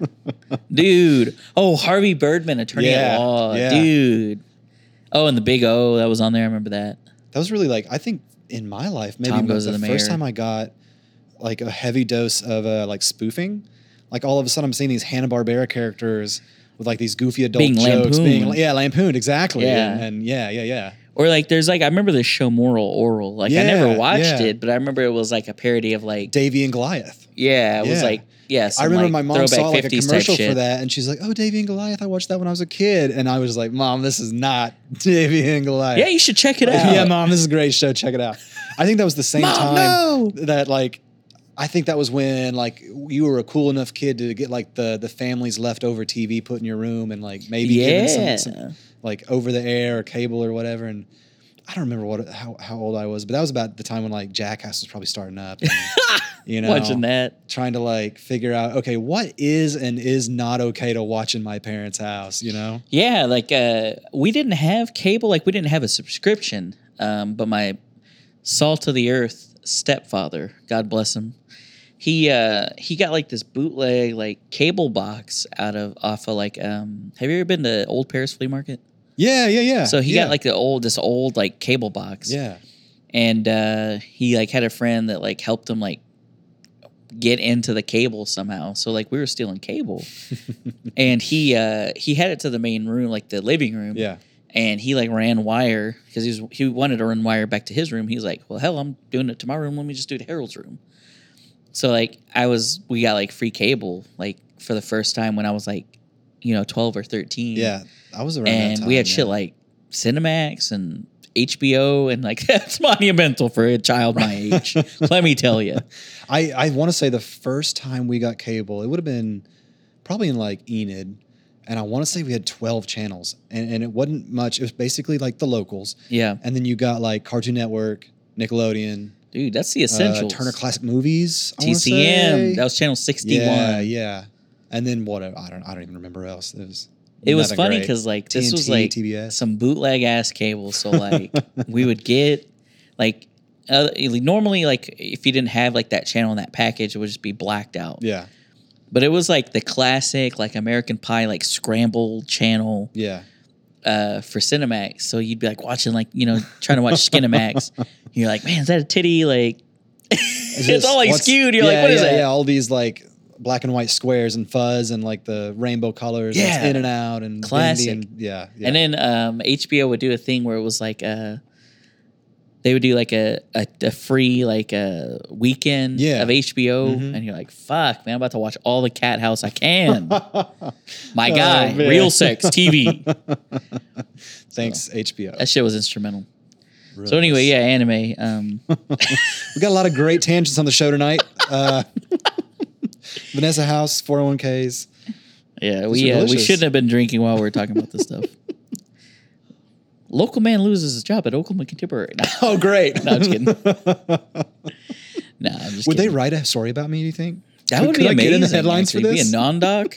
(laughs) dude. Oh, Harvey Birdman, attorney Yeah, at law. yeah. Dude. Oh, and the Big O that was on there. I remember that. That was really like I think in my life maybe Tom the, to the the first Mayor. time I got like a heavy dose of uh, like spoofing. Like all of a sudden I'm seeing these Hanna Barbera characters with like these goofy adult Being jokes being lampooned. yeah lampooned exactly Yeah. and, and yeah yeah yeah Or like there's like I remember the show Moral Orel. Like I never watched yeah. it, but I remember it was like a parody of like Davey and Goliath. yeah, it was Yeah. like yes. I remember my mom saw like a commercial for that, and she's like, "Oh, Davey and Goliath! I watched that when I was a kid." And I was like, "Mom, this is not (laughs) Davey and Goliath." Yeah, you should check it out. yeah, mom, this is a great show. Check it out. I think that was the same Mom, time no! that like I think that was when like you were a cool enough kid to get like the the family's leftover TV put in your room and like maybe Yeah. some, some like over the air or cable or whatever. And I don't remember what how how old I was, but that was about the time when like Jackass was probably starting up. And, (laughs) you know, Watching that. trying to like figure out okay, what is and is not okay to watch in my parents' house. You know, Yeah, like uh, we didn't have cable, like we didn't have a subscription. Um, but my salt of the earth stepfather, God bless him, he uh, he got like this bootleg like cable box out of off of like um. Have you ever been to Old Paris Flea Market? Yeah, yeah, yeah. So he yeah. got like the old this old like cable box. yeah, and uh, he like had a friend that like helped him like get into the cable somehow. So like we were stealing cable, (laughs) and he uh, he had it to the main room, like the living room. yeah. And he like ran wire because he was he wanted to run wire back to his room. He's like, "Well, hell, I'm doing it to my room. Let me just do it to Harold's room." So like I was, we got like free cable like for the first time when I was like, you know, twelve or thirteen. Yeah, I was around. and that time, we had yeah. shit like Cinemax and HBO, and like (laughs) that's monumental for a child my age. let me tell you. (laughs) I I want to say the first time we got cable, it would have been probably in like Enid, and I want to say we had twelve channels, and, and it wasn't much. It was basically like the locals, Yeah, and then you got like Cartoon Network, Nickelodeon, dude, that's the uh. Turner Classic Movies, I TCM. That was channel sixty-one. Yeah, yeah. And then what? I don't. I don't even remember else. It was. It was funny because like this was like TBS. some bootleg ass cable. So like (laughs) we would get like. Uh, normally, like if you didn't have like that channel in that package, it would just be blacked out. Yeah, But it was like the classic, like American Pie, like scrambled channel. yeah. uh, for Cinemax. So you'd be like watching, like you know, trying to watch Skinemax. (laughs) You're like, man, is that a titty? Like, (laughs) it's, just- all like skewed. You're yeah, like, what is yeah, that? Yeah, all these like black and white squares and fuzz and like the rainbow colors. and in and out and bendy Classic. And, yeah, yeah. And then um, HBO would do a thing where it was like, uh, they would do like a, a, a free like a weekend Yeah. of HBO, Mhm. and you're like, fuck, man, I'm about to watch all the Cat House I can. (laughs) My Oh, guy, man. real sex TV. (laughs) Thanks HBO. That shit was instrumental. So anyway, yeah, anime. Um, (laughs) we got a lot of great tangents on the show tonight. Uh, Vanessa House, 401ks. Yeah, we uh, we delicious. shouldn't have been drinking while we were talking about this stuff. (laughs) Local man loses his job at Oklahoma Contemporary. No, (laughs) Oh, great. no I'm just kidding. (laughs) No, I'm just Would they kidding. write a story about me? Do you think That Could- would could be I amazing. get in the headlines for actually. this? Be a NonDoc.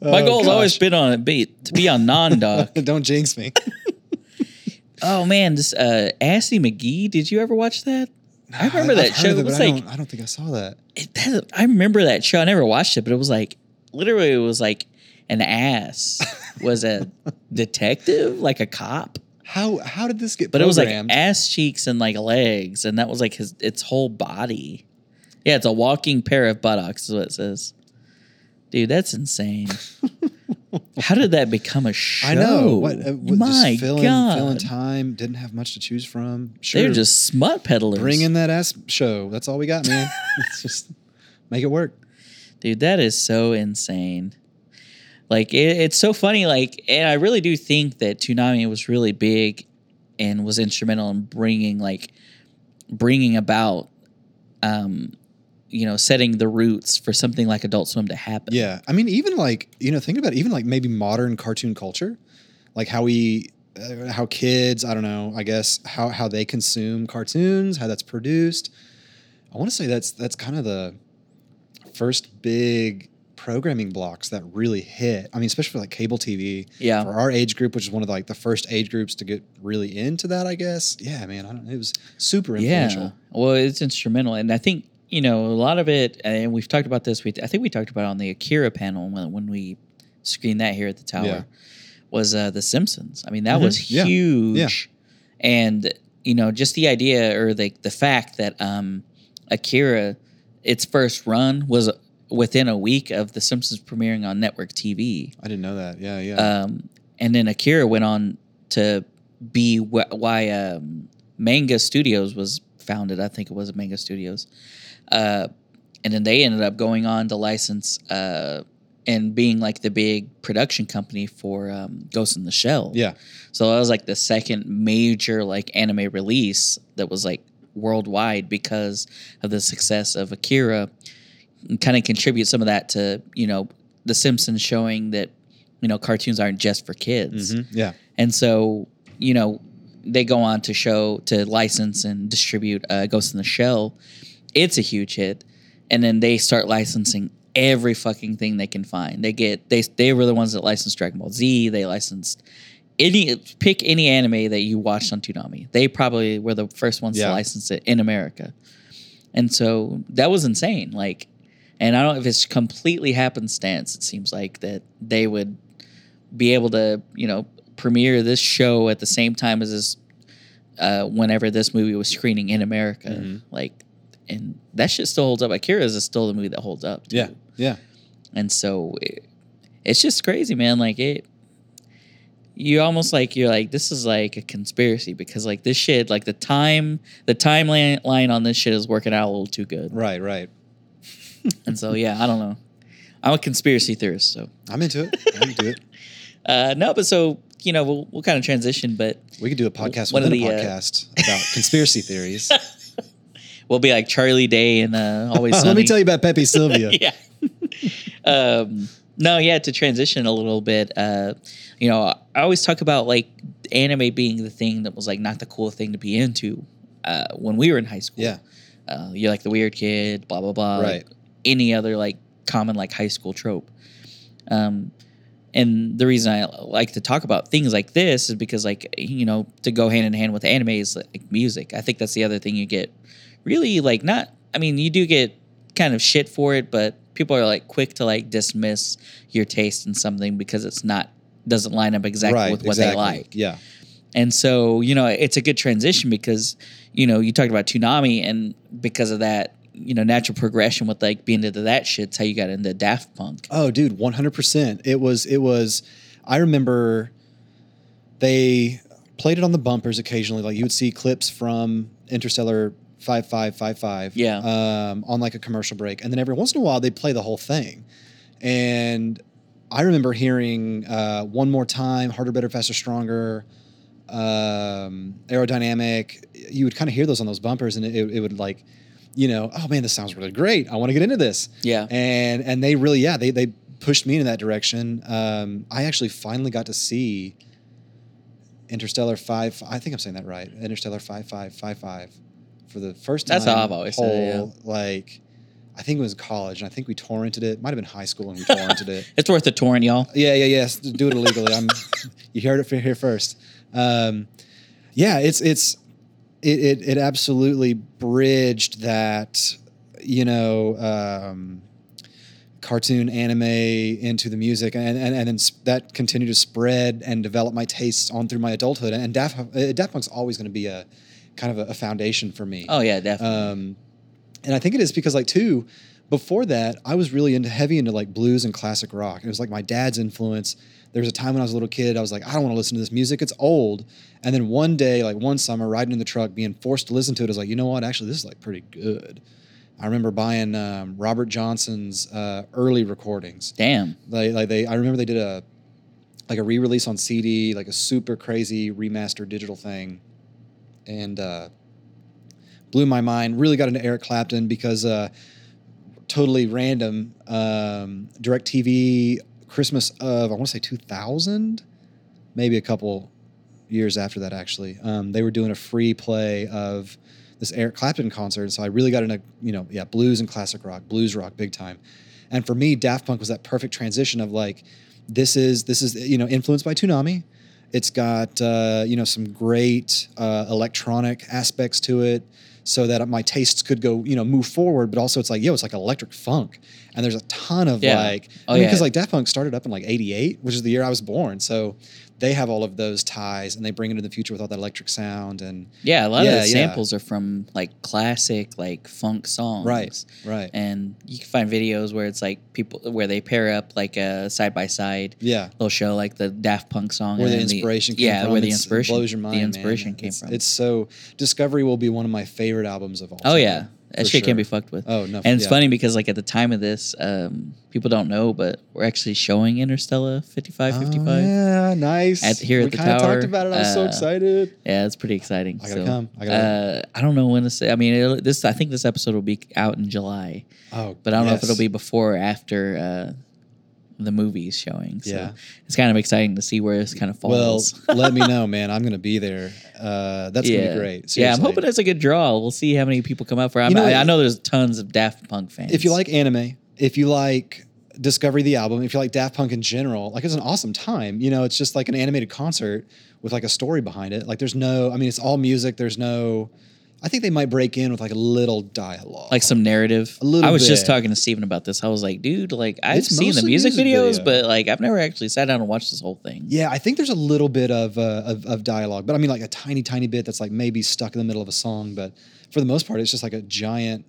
My Oh, goal has always been on be to be on NonDoc. Don't jinx me. oh man, this uh, Assy McGee. Did you ever watch that? I remember I've that show. It but was I like don't, I don't think I saw that. it, that, I remember that show. I never watched it, but it was like literally it was like an ass (laughs) was a detective, like a cop. How how did this get? But it was like ass cheeks and like legs, and that was like his its whole body. Yeah, it's a walking pair of buttocks, is what it says. Dude, that's insane. (laughs) (laughs) How did that become a show? I know. What, uh, what My just filling, God, filling time. Didn't have much to choose from. Sure, they're just smut peddlers. bring in that ass show. That's all we got, man. (laughs) Let's just make it work. Dude, that is so insane. Like it, it's so funny. Like, and I really do think that Toonami was really big and was instrumental in bringing like bringing about, um, you know, setting the roots for something like Adult Swim to happen. Yeah, I mean, even like you know, think about it, even like maybe modern cartoon culture, like how we, uh, how kids, I don't know, I guess how how they consume cartoons, how that's produced. I want to say that's that's kind of the first big programming blocks that really hit. I mean, especially for like cable TV. Yeah. For our age group, which is one of the, like the first age groups to get really into that, I guess. Yeah, man, I don't. It was super influential. Yeah. Well, it's instrumental, and I think you know a lot of it. And we've talked about this. We I think we talked about it on the Akira panel when when we screened that here at the tower. Yeah. Was uh, the Simpsons? I mean, that Mhm. was Yeah. huge, and you know just the idea or the the fact that um, Akira, its first run was within a week of the Simpsons premiering on network TV. I didn't know that. Yeah, yeah. Um, and then Akira went on to be wh- why um, Manga Studios was founded. I think it was Manga Studios, uh, and then they ended up going on to license uh, and being like the big production company for um, Ghost in the Shell. Yeah. So that was like the second major like anime release that was like worldwide because of the success of Akira. Kind of contribute some of that to you know The Simpsons showing that you know cartoons aren't just for kids, Mhm. Yeah. and so you know they go on to show to license and distribute uh, Ghost in the Shell. It's a huge hit, and then they start licensing every fucking thing they can find. They get they they were the ones that licensed Dragon Ball Z. They licensed any pick any anime that you watched on Toonami. They probably were the first ones Yeah. to license it in America, and so that was insane. Like, and I don't know if it's completely happenstance. It seems like that they would be able to you know premiere this show at the same time as this uh, whenever this movie was screening in America. Mhm. Like, and that shit still holds up. Akira is still the movie that holds up. too. Yeah. Yeah. And so it, it's just crazy, man. Like it, you almost like you're like this is like a conspiracy because like this shit, like the time, the timeline on this shit is working out a little too good. Right. Right. (laughs) And so yeah, I don't know. I'm a conspiracy theorist, so I'm into it. (laughs) I'm into it. uh, no, but so you know we'll, we'll kind of transition, but We could do a podcast One within a the, uh, podcast about conspiracy theories. (laughs) we'll be like Charlie Day and (laughs) uh, always. Sunny. Let me tell you about Pepe (laughs) Sylvia. yeah. um, no, yeah. To transition a little bit, uh, you know, I always talk about like anime being the thing that was like not the cool thing to be into uh, when we were in high school. Yeah. uh, you're like the weird kid, blah blah blah. like Right. any other like common like high school trope. Um, and the reason I like to talk about things like this is because like you know to go hand in hand with anime is like music. I think that's the other thing you get really like not. I mean, you do get kind of shit for it, but people are like quick to like dismiss your taste in something because it's not doesn't line up exactly right. with what exactly. they like. Yeah. And so, you know, it's a good transition because, you know, you talked about Toonami and because of that, you know, natural progression with like being into that shit, it's how you got into Daft Punk. Oh, dude, one hundred percent. It was. It was. I remember they played it on the bumpers occasionally. Like you would see clips from Interstella five five five five. Yeah. Um, on like a commercial break, and then every once in a while they'd play the whole thing, and I remember hearing uh, one more time, harder, better, faster, stronger. Um, aerodynamic. You would kind of hear those on those bumpers, and it, it would like, you know, oh man, this sounds really great. I want to get into this Yeah. and and they really yeah they they pushed me in that direction. Um, I actually finally got to see Interstella five. I think I'm saying that right. Interstella five five five five for the first time. That's how I've always said it, whole, Like, I think it was college, and I think we torrented it. Might have been high school, and we torrented it. (laughs) It's worth a torrent, y'all. Yeah, yeah, yes. Do it illegally. I'm. (laughs) You heard it here first. Um, yeah, it's it's it, it it absolutely bridged that you know um, cartoon anime into the music, and and and then that continued to spread and develop my tastes on through my adulthood. And Daft uh, Daft Punk's always going to be a kind of a, a foundation for me. Oh, yeah, definitely. Um, and I think it is because like too, before that, I was really into heavy into like blues and classic rock. It was like my dad's influence. There was a time when I was a little kid, I was like, I don't want to listen to this music. It's old. And then one day, like one summer, riding in the truck, being forced to listen to it, I was like, you know what? Actually, this is like pretty good. I remember buying um, Robert Johnson's uh, early recordings. Damn. They like they. I remember they did a like a re-release on CD, like a super crazy remastered digital thing, and uh, blew my mind. Really got into Eric Clapton because uh, totally random. Um, Directv Christmas of I want to say 2000, maybe a couple years after that actually. Um, they were doing a free play of this Eric Clapton concert, so I really got into you know yeah blues and classic rock, blues rock big time. And for me, Daft Punk was that perfect transition of like, this is this is you know influenced by Toonami. It's got uh, you know some great uh, electronic aspects to it, so that my tastes could go you know move forward. But also, it's like yo, it's like electric funk, and there's a ton of Yeah. like Oh, I mean, yeah. because like Daft Punk started up in like '88, which is the year I was born. So they have all of those ties and they bring it into the future with all that electric sound and Yeah, a lot Yeah, of the samples are from like classic like funk songs. right, right. And you can find videos where it's like people where they pair up like a side by side. yeah. They'll show like the Daft Punk song. Where the inspiration came yeah, from. where the It's- inspiration blows your mind. The man. inspiration came It's- from. It's so Discovery will be one of my favorite albums of all oh time. yeah, that shit can't be fucked with. Oh no. and it's yeah. funny because like at the time of this, um, people don't know, but we're actually showing Interstella 55, 55. Oh, yeah, nice. At- here at we the kinda tower, talked about it. I was so uh, excited. Yeah, it's pretty exciting. I gotta so, come. I gotta- uh, I don't know when to say. I mean, it'll, this I think this episode will be out in July, Oh, but I don't know if it'll be before or after uh, the movie's showing. So Yeah. it's kind of exciting to see where this kind of falls. Well, let me know, (laughs) man. I'm gonna be there. Uh, that's yeah, gonna be great. yeah. I'm hoping it's a good draw. We'll see how many people come out for. it. You know, I, I know there's tons of Daft Punk fans. if you like anime, if you like Discovery the album, if you like Daft Punk in general, like it's an awesome time. You know, it's just like an animated concert with like a story behind it. Like there's no, I mean, it's all music. There's no. I think they might break in with like a little dialogue, like some narrative. A little I was just talking to Steven about this. I was like, dude, like I've It's seen the music, music videos, video. but like I've never actually sat down and watched this whole thing. Yeah, I think there's a little bit of, uh, of of dialogue, but I mean like a tiny, tiny bit that's like maybe stuck in the middle of a song. But for the most part, it's just like a giant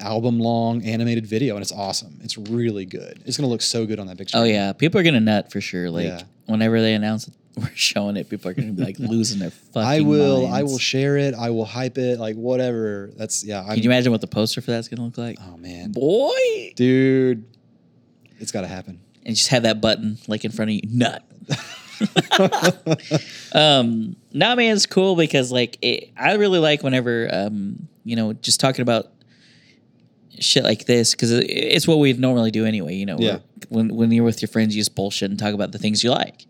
album long animated video, and it's awesome. It's really good. It's gonna look so good on that picture. Oh yeah, people are gonna nut for sure. Like Yeah. whenever they announce (laughs) we're showing it, people are gonna be like losing their (laughs) fucking. I will. I will share it. I will hype it. Like whatever. That's yeah. I'm, Can you imagine what the poster for that's gonna look like? oh man, Boy, dude, it's got to happen. and just have that button like in front of you, nut. (laughs) um, nah, man, it's cool because like it, I really like whenever um, you know, just talking about shit like this because it's what we normally do anyway. You know, Yeah. when when you're with your friends, you just bullshit and talk about the things you like.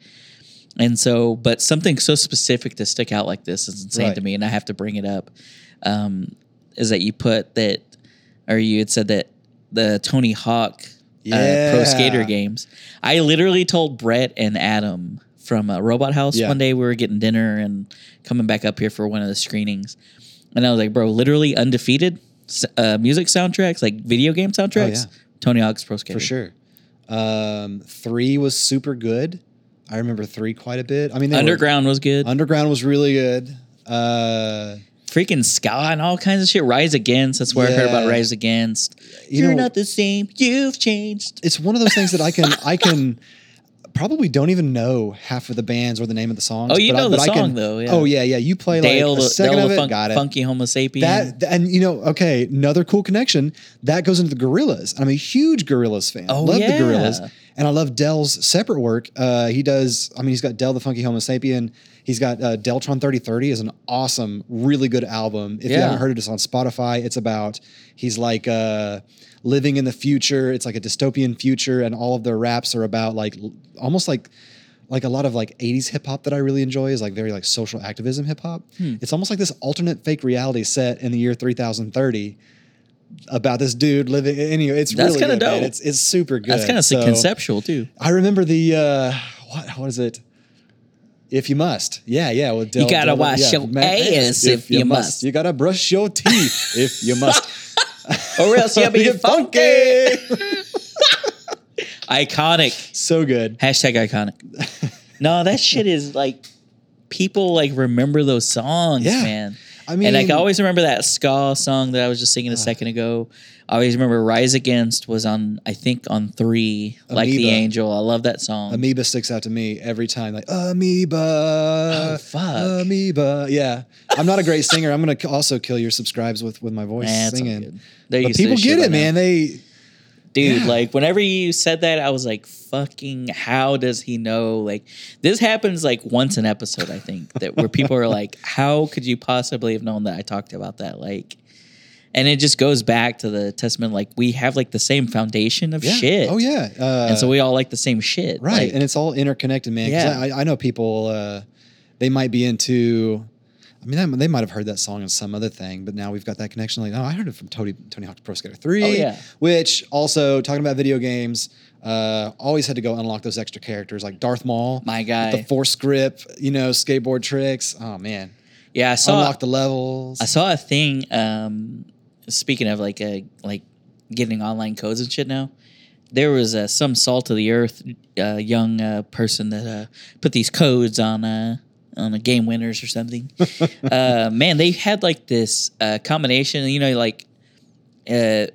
And so, but something so specific to stick out like this is insane Right. to me, and I have to bring it up. Um, is that you put that, or you had said that the Tony Hawk uh, Pro Skater games. I literally told Brett and Adam from uh, Robot House Yeah. one day we were getting dinner and coming back up here for one of the screenings, and I was like, "Bro, literally undefeated uh, music soundtracks, like video game soundtracks. Oh, yeah. Tony Hawk's Pro Skater for sure. Um, three was super good. I remember three quite a bit. I mean, they were- Underground was good. Underground was really good. Uh, Freaking ska and all kinds of shit. Rise Against. That's where I heard about Rise Against. You You're know- not the same. You've changed. it's one of those things that I can I can (laughs) probably don't even know half of the bands or the name of the songs. Oh, you but I- know the I can- song, though, yeah. Oh yeah, yeah. You play Dale, like a the, second Dale of the it. funk, got it. funky Homo sapien. That and you know, okay, another cool connection that goes into the Gorillaz. I'm a huge Gorillaz fan. Oh, love yeah. the Gorillaz, and I love Del's separate work. Uh, he does. I mean, he's got Del the Funky Homo Sapien. He's got uh, Deltron 3030 is an awesome, really good album. If you haven't heard it, it's on Spotify. It's about he's like uh, living in the future. It's like a dystopian future, and all of their raps are about like almost like like a lot of like 80s hip hop that I really enjoy is like very like social activism hip hop. Hmm. It's almost like this alternate fake reality set in the year 3030 about this dude living anyway it's That's really kinda good, man. it's it's super good That's kind of So, conceptual too. I remember the uh what what is it if you must yeah yeah well, Del- you gotta Del- wash your ass if you must. you gotta brush your teeth if you (laughs) must Or else you'll be funky. (laughs) Iconic. so good Hashtag iconic. No, that shit is like people like remember those songs, Yeah. man. I mean and like I always remember that ska song that I was just singing a uh. second ago. I always remember Rise Against was on I think on three, like the angel. I love that song. Amoeba sticks out to me every time. Like amoeba, Oh, fuck. amoeba. Yeah, I'm not a great singer. I'm gonna also kill your subscribes with with my voice Nah, singing. But people get it, now. man. They dude Yeah. like whenever you said that i was like fucking how does he know like this happens like once an episode i think that where people are like how could you possibly have known that i talked about that like and it just goes back to the testament like we have like the same foundation of yeah. shit Oh yeah, uh, and so we all like the same shit right, Like, and it's all interconnected, man Yeah. I, I know people. Uh, they might be into. I mean, they- they might have heard that song in some other thing, but now we've got that connection. Like, oh, I heard it from Tony Tony Hawk's Pro Skater Three. Oh, yeah. Which also talking about video games, uh, always had to go unlock those extra characters like Darth Maul, my with guy the force grip, you know, skateboard tricks. Oh man, yeah i saw unlock the levels. I saw a thing. Um, speaking of like a like getting online codes and shit now, there was uh, some salt of the earth uh, young uh, person that uh, put these codes on uh, on a game winners or something. (laughs) uh, man, they had like this uh, combination. You know, like uh,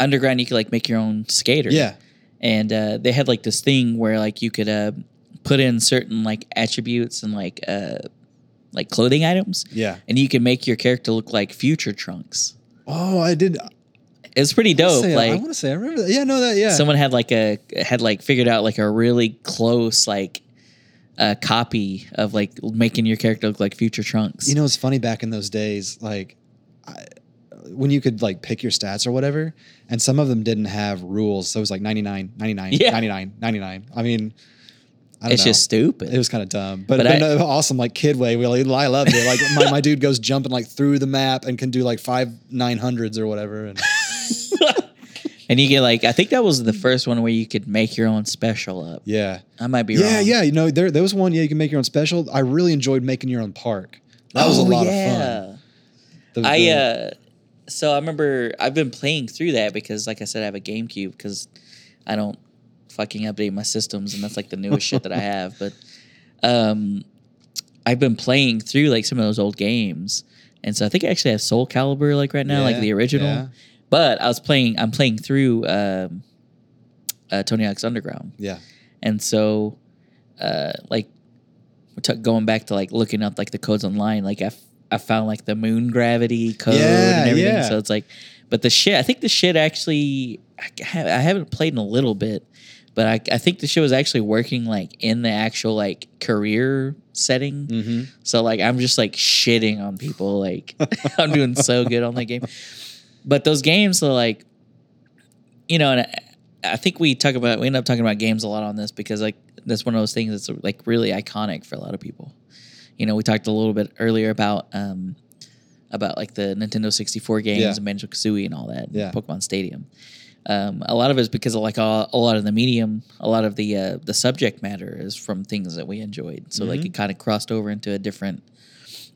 underground, you could like make your own skater. Yeah. and uh, they had like this thing where like you could uh, put in certain like attributes and like uh, like clothing items, Yeah. and you can make your character look like future Trunks. Oh, I did. It was pretty dope. say- I want to say I remember that. Yeah, no, that yeah. someone had like a had like figured out like a really close like uh, copy of like making your character look like future Trunks. You know, it's funny back in those days, like I, when you could like pick your stats or whatever, and some of them didn't have rules. So it was like 99, 99, Yeah. 99, 99. I mean, I don't it's know. just stupid. it was kind of dumb, but, But but I- no, awesome, like kid way. Really, I loved it. Like my, my dude goes jumping like through the map and can do like five nine hundreds or whatever. And (laughs) and you get like I think that was the first one where you could make your own special up. yeah, I might be yeah, wrong. yeah. Yeah. You know, there there was one. Yeah, you can make your own special. I really enjoyed making your own park. That was a Oh, lot yeah. of fun. The- I the- uh so I remember I've been playing through that because like I said I have a GameCube because I don't fucking update my systems and that's like the newest shit that I (laughs) have but um I've been playing through like some of those old games and so I think I actually have Soul Calibur like right now like the original yeah. But I was playing I'm playing through um uh, Tony Hawk's Underground yeah, and so uh like t- going back to like looking up like the codes online like I, f- I found like the moon gravity code Yeah, and everything yeah. so it's like but the shit i think the shit actually i, ha- I haven't played in a little bit but I, I think the shit was actually working like in the actual like career setting hmm so like I'm just like shitting on people. Like (laughs) I'm doing so good on that game. But those games are like, you know, and I, I think we talk about we end up talking about games a lot on this because like that's one of those things that's like really iconic for a lot of people. You know, we talked a little bit earlier about um about like the Nintendo 64 games Yeah. and Banjo Kazooie and all that, Yeah. Pokemon Stadium. Um, a lot of it is because of like a, a lot of the medium, a lot of the uh, the subject matter is from things that we enjoyed. So like Mhm. it kind of crossed over into a different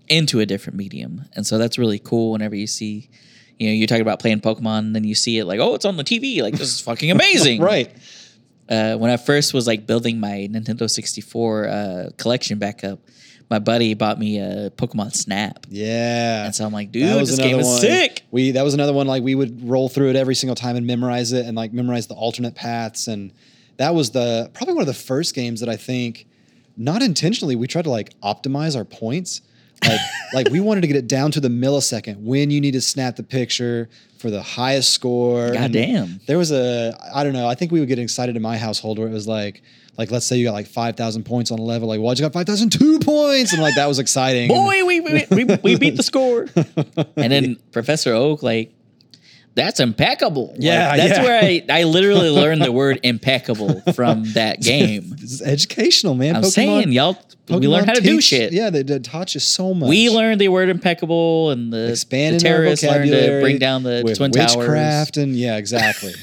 into a different medium, and so that's really cool. Whenever you see, you know, you're talking about playing Pokemon, and then you see it like, oh, it's on the TV, like this is fucking amazing, (laughs) right. uh, when I first was like building my Nintendo 64 uh, collection back up, my buddy bought me a Pokemon Snap. Yeah. And so I'm like, dude, was this game is one. sick. We that was another one like we would roll through it every single time and memorize it and like memorize the alternate paths and that was the probably one of the first games that I think not intentionally we tried to like optimize our points. Like (laughs) like we wanted to get it down to the millisecond when you need to snap the picture for the highest score. God damn. There was a I don't know, I think we would get excited in my household where it was like like let's say you got like 5000 points on a level like well I just got 5002 points and like that was exciting. Boy, we, we, we, we beat the score. (laughs) And then Professor Oak, like, that's impeccable. Like, Yeah, that's yeah. where I, I literally (laughs) learned the word impeccable from that game. This is educational, man. I'm Pokemon- saying, y'all, we learned Pokemon how to do shit. Yeah, they, they taught you so much. We learned the word impeccable, and the, expanding the terrorists learned to bring down the Twin witchcraft Towers. and yeah, exactly.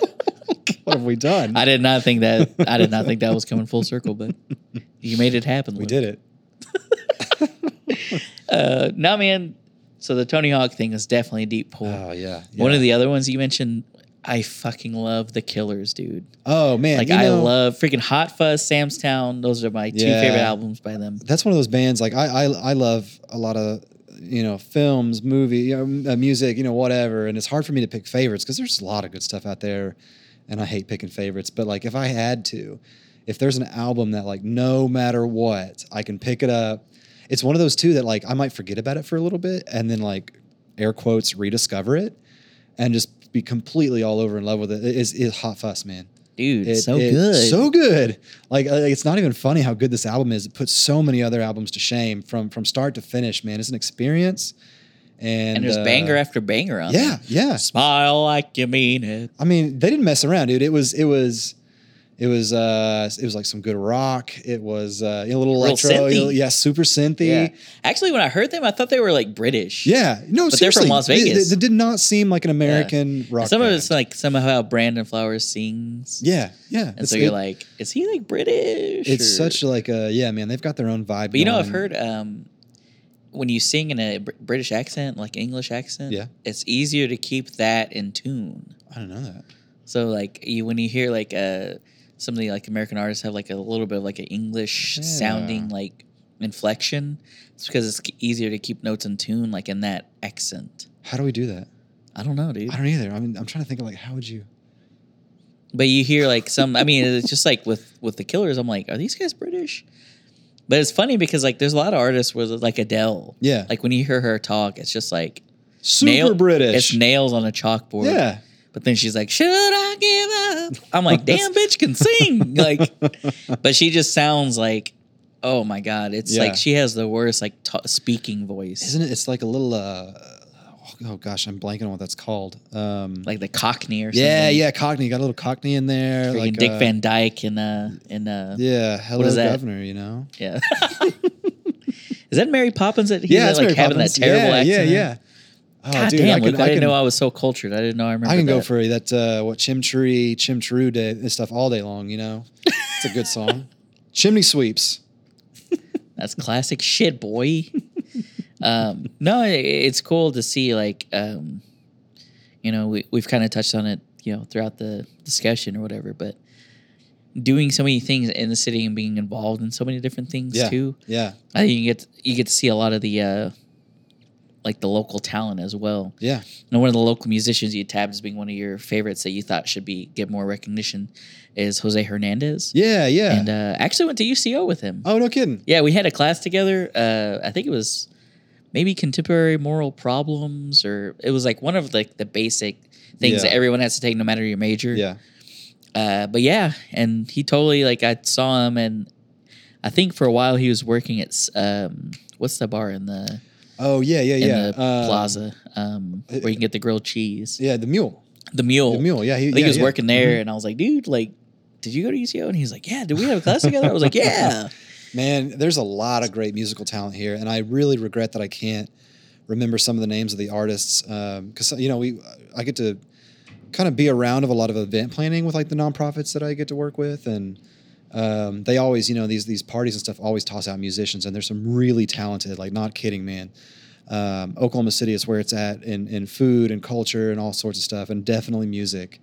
(laughs) what have we done? I did not think that. I did not think that was coming full circle, but you made it happen. we Luke. did it. (laughs) Uh, no, man. So the Tony Hawk thing is definitely a deep pull. Oh yeah. One of the other ones you mentioned, I fucking love the Killers, dude. Oh man, Like I know, love freaking Hot Fuss, Sam's Town. Those are my two Yeah. favorite albums by them. That's one of those bands. Like I, I, I love a lot of you know films, movie, you know, uh, music, you know, whatever. And it's hard for me to pick favorites because there's a lot of good stuff out there, and I hate picking favorites. But like if I had to, if there's an album that like no matter what, I can pick it up. It's one of those two that like I might forget about it for a little bit, and then like air quotes rediscover it, and just be completely all over in love with it. It is is Hot Fuss, man. Dude, It- so it- good. so good. Like uh, it's not even funny how good this album is. It puts so many other albums to shame from from start to finish. Man, it's an experience. And, and there's uh, banger after banger on Yeah, there. yeah. Smile like you mean it. I mean, they didn't mess around, dude. It was it was it was uh it was like some good rock. It was uh, a little electro. synthy. yeah, super synthy. Yeah. Actually, when I heard them, I thought they were like British. Yeah, no, But they're from Las Vegas. It, did not seem like an American rock. Some of it's like somehow Brandon Flowers sings. yeah, yeah. And so you're like, is he like British? it's or- such like a yeah, man. They've got their own vibe. But you know, I've heard um, when you sing in a British accent, like English accent, Yeah. it's easier to keep that in tune. I don't know that. So like you when you hear like uh some of the like American artists have like a little bit of like an English sounding Yeah. like inflection. It's because it's easier to keep notes in tune like in that accent. How do we do that? I don't know, dude. I don't either. I mean, I'm trying to think of like how would you? But you hear like some. I mean, it's just like with with the Killers. I'm like, are these guys British? But it's funny because like there's a lot of artists with like Adele. Yeah. Like when you hear her talk, it's just like Super nail- British. It's nails on a chalkboard. yeah. But then she's like, "Should I give up?" I'm like, (laughs) "Damn, bitch can sing!" (laughs) Like, but she just sounds like, oh my god, it's Yeah. like she has the worst like ta speaking voice, Isn't it? It's like a little. uh Oh gosh, I'm blanking on what that's called. Um, like the Cockney or something. yeah, yeah, Cockney. Got a little Cockney in there. Freaking Like Dick uh, Van Dyke and uh and uh Yeah, hello, is that? governor. You know. yeah. (laughs) Is that Mary Poppins that he's yeah, like having that terrible yeah, accent? Yeah, yeah. Oh, God dude, damn, I can, I, I didn't can, know I was so cultured. I didn't know I remember. I can go for that. Uh, what chimtree, chimtroo day, and stuff all day long. You know, it's a good song. (laughs) Chimney sweeps. (laughs) That's classic shit, boy. um, no, it, it's cool to see. Like, um, you know, we we've kind of touched on it, you know, throughout the discussion or whatever. But doing so many things in the city and being involved in so many different things Yeah. too. Yeah, I think you get you get to see a lot of the uh, like the local talent as well. yeah. And one of the local musicians you tabbed as being one of your favorites that you thought should be get more recognition is Jose Hernandez. Yeah, yeah. And uh, actually went to UCO with him. oh, no kidding. Yeah, we had a class together. Uh, I think it was maybe contemporary moral problems, or it was like one of like the basic things Yeah. that everyone has to take no matter your major. Yeah. Uh, but yeah, and he totally like I saw him, and I think for a while he was working at um, what's the bar in the Oh, yeah, yeah, yeah. the Um, plaza um, where you can get the grilled cheese. Yeah, the mule. The mule. The mule. Yeah, he, I think yeah, he was yeah. working there, Mhm. and I was like, dude, like, did you go to UCO? And he's like, yeah. Did we have a class together? I was like, yeah. (laughs) Man, there's a lot of great musical talent here, and I really regret that I can't remember some of the names of the artists because you know we I get to kind of be around of a lot of event planning with like the nonprofits that I get to work with, and um, they always you know these these parties and stuff always toss out musicians, and there's some really talented, like not kidding, man. Um, Oklahoma City is where it's at in in food and culture and all sorts of stuff, and definitely music.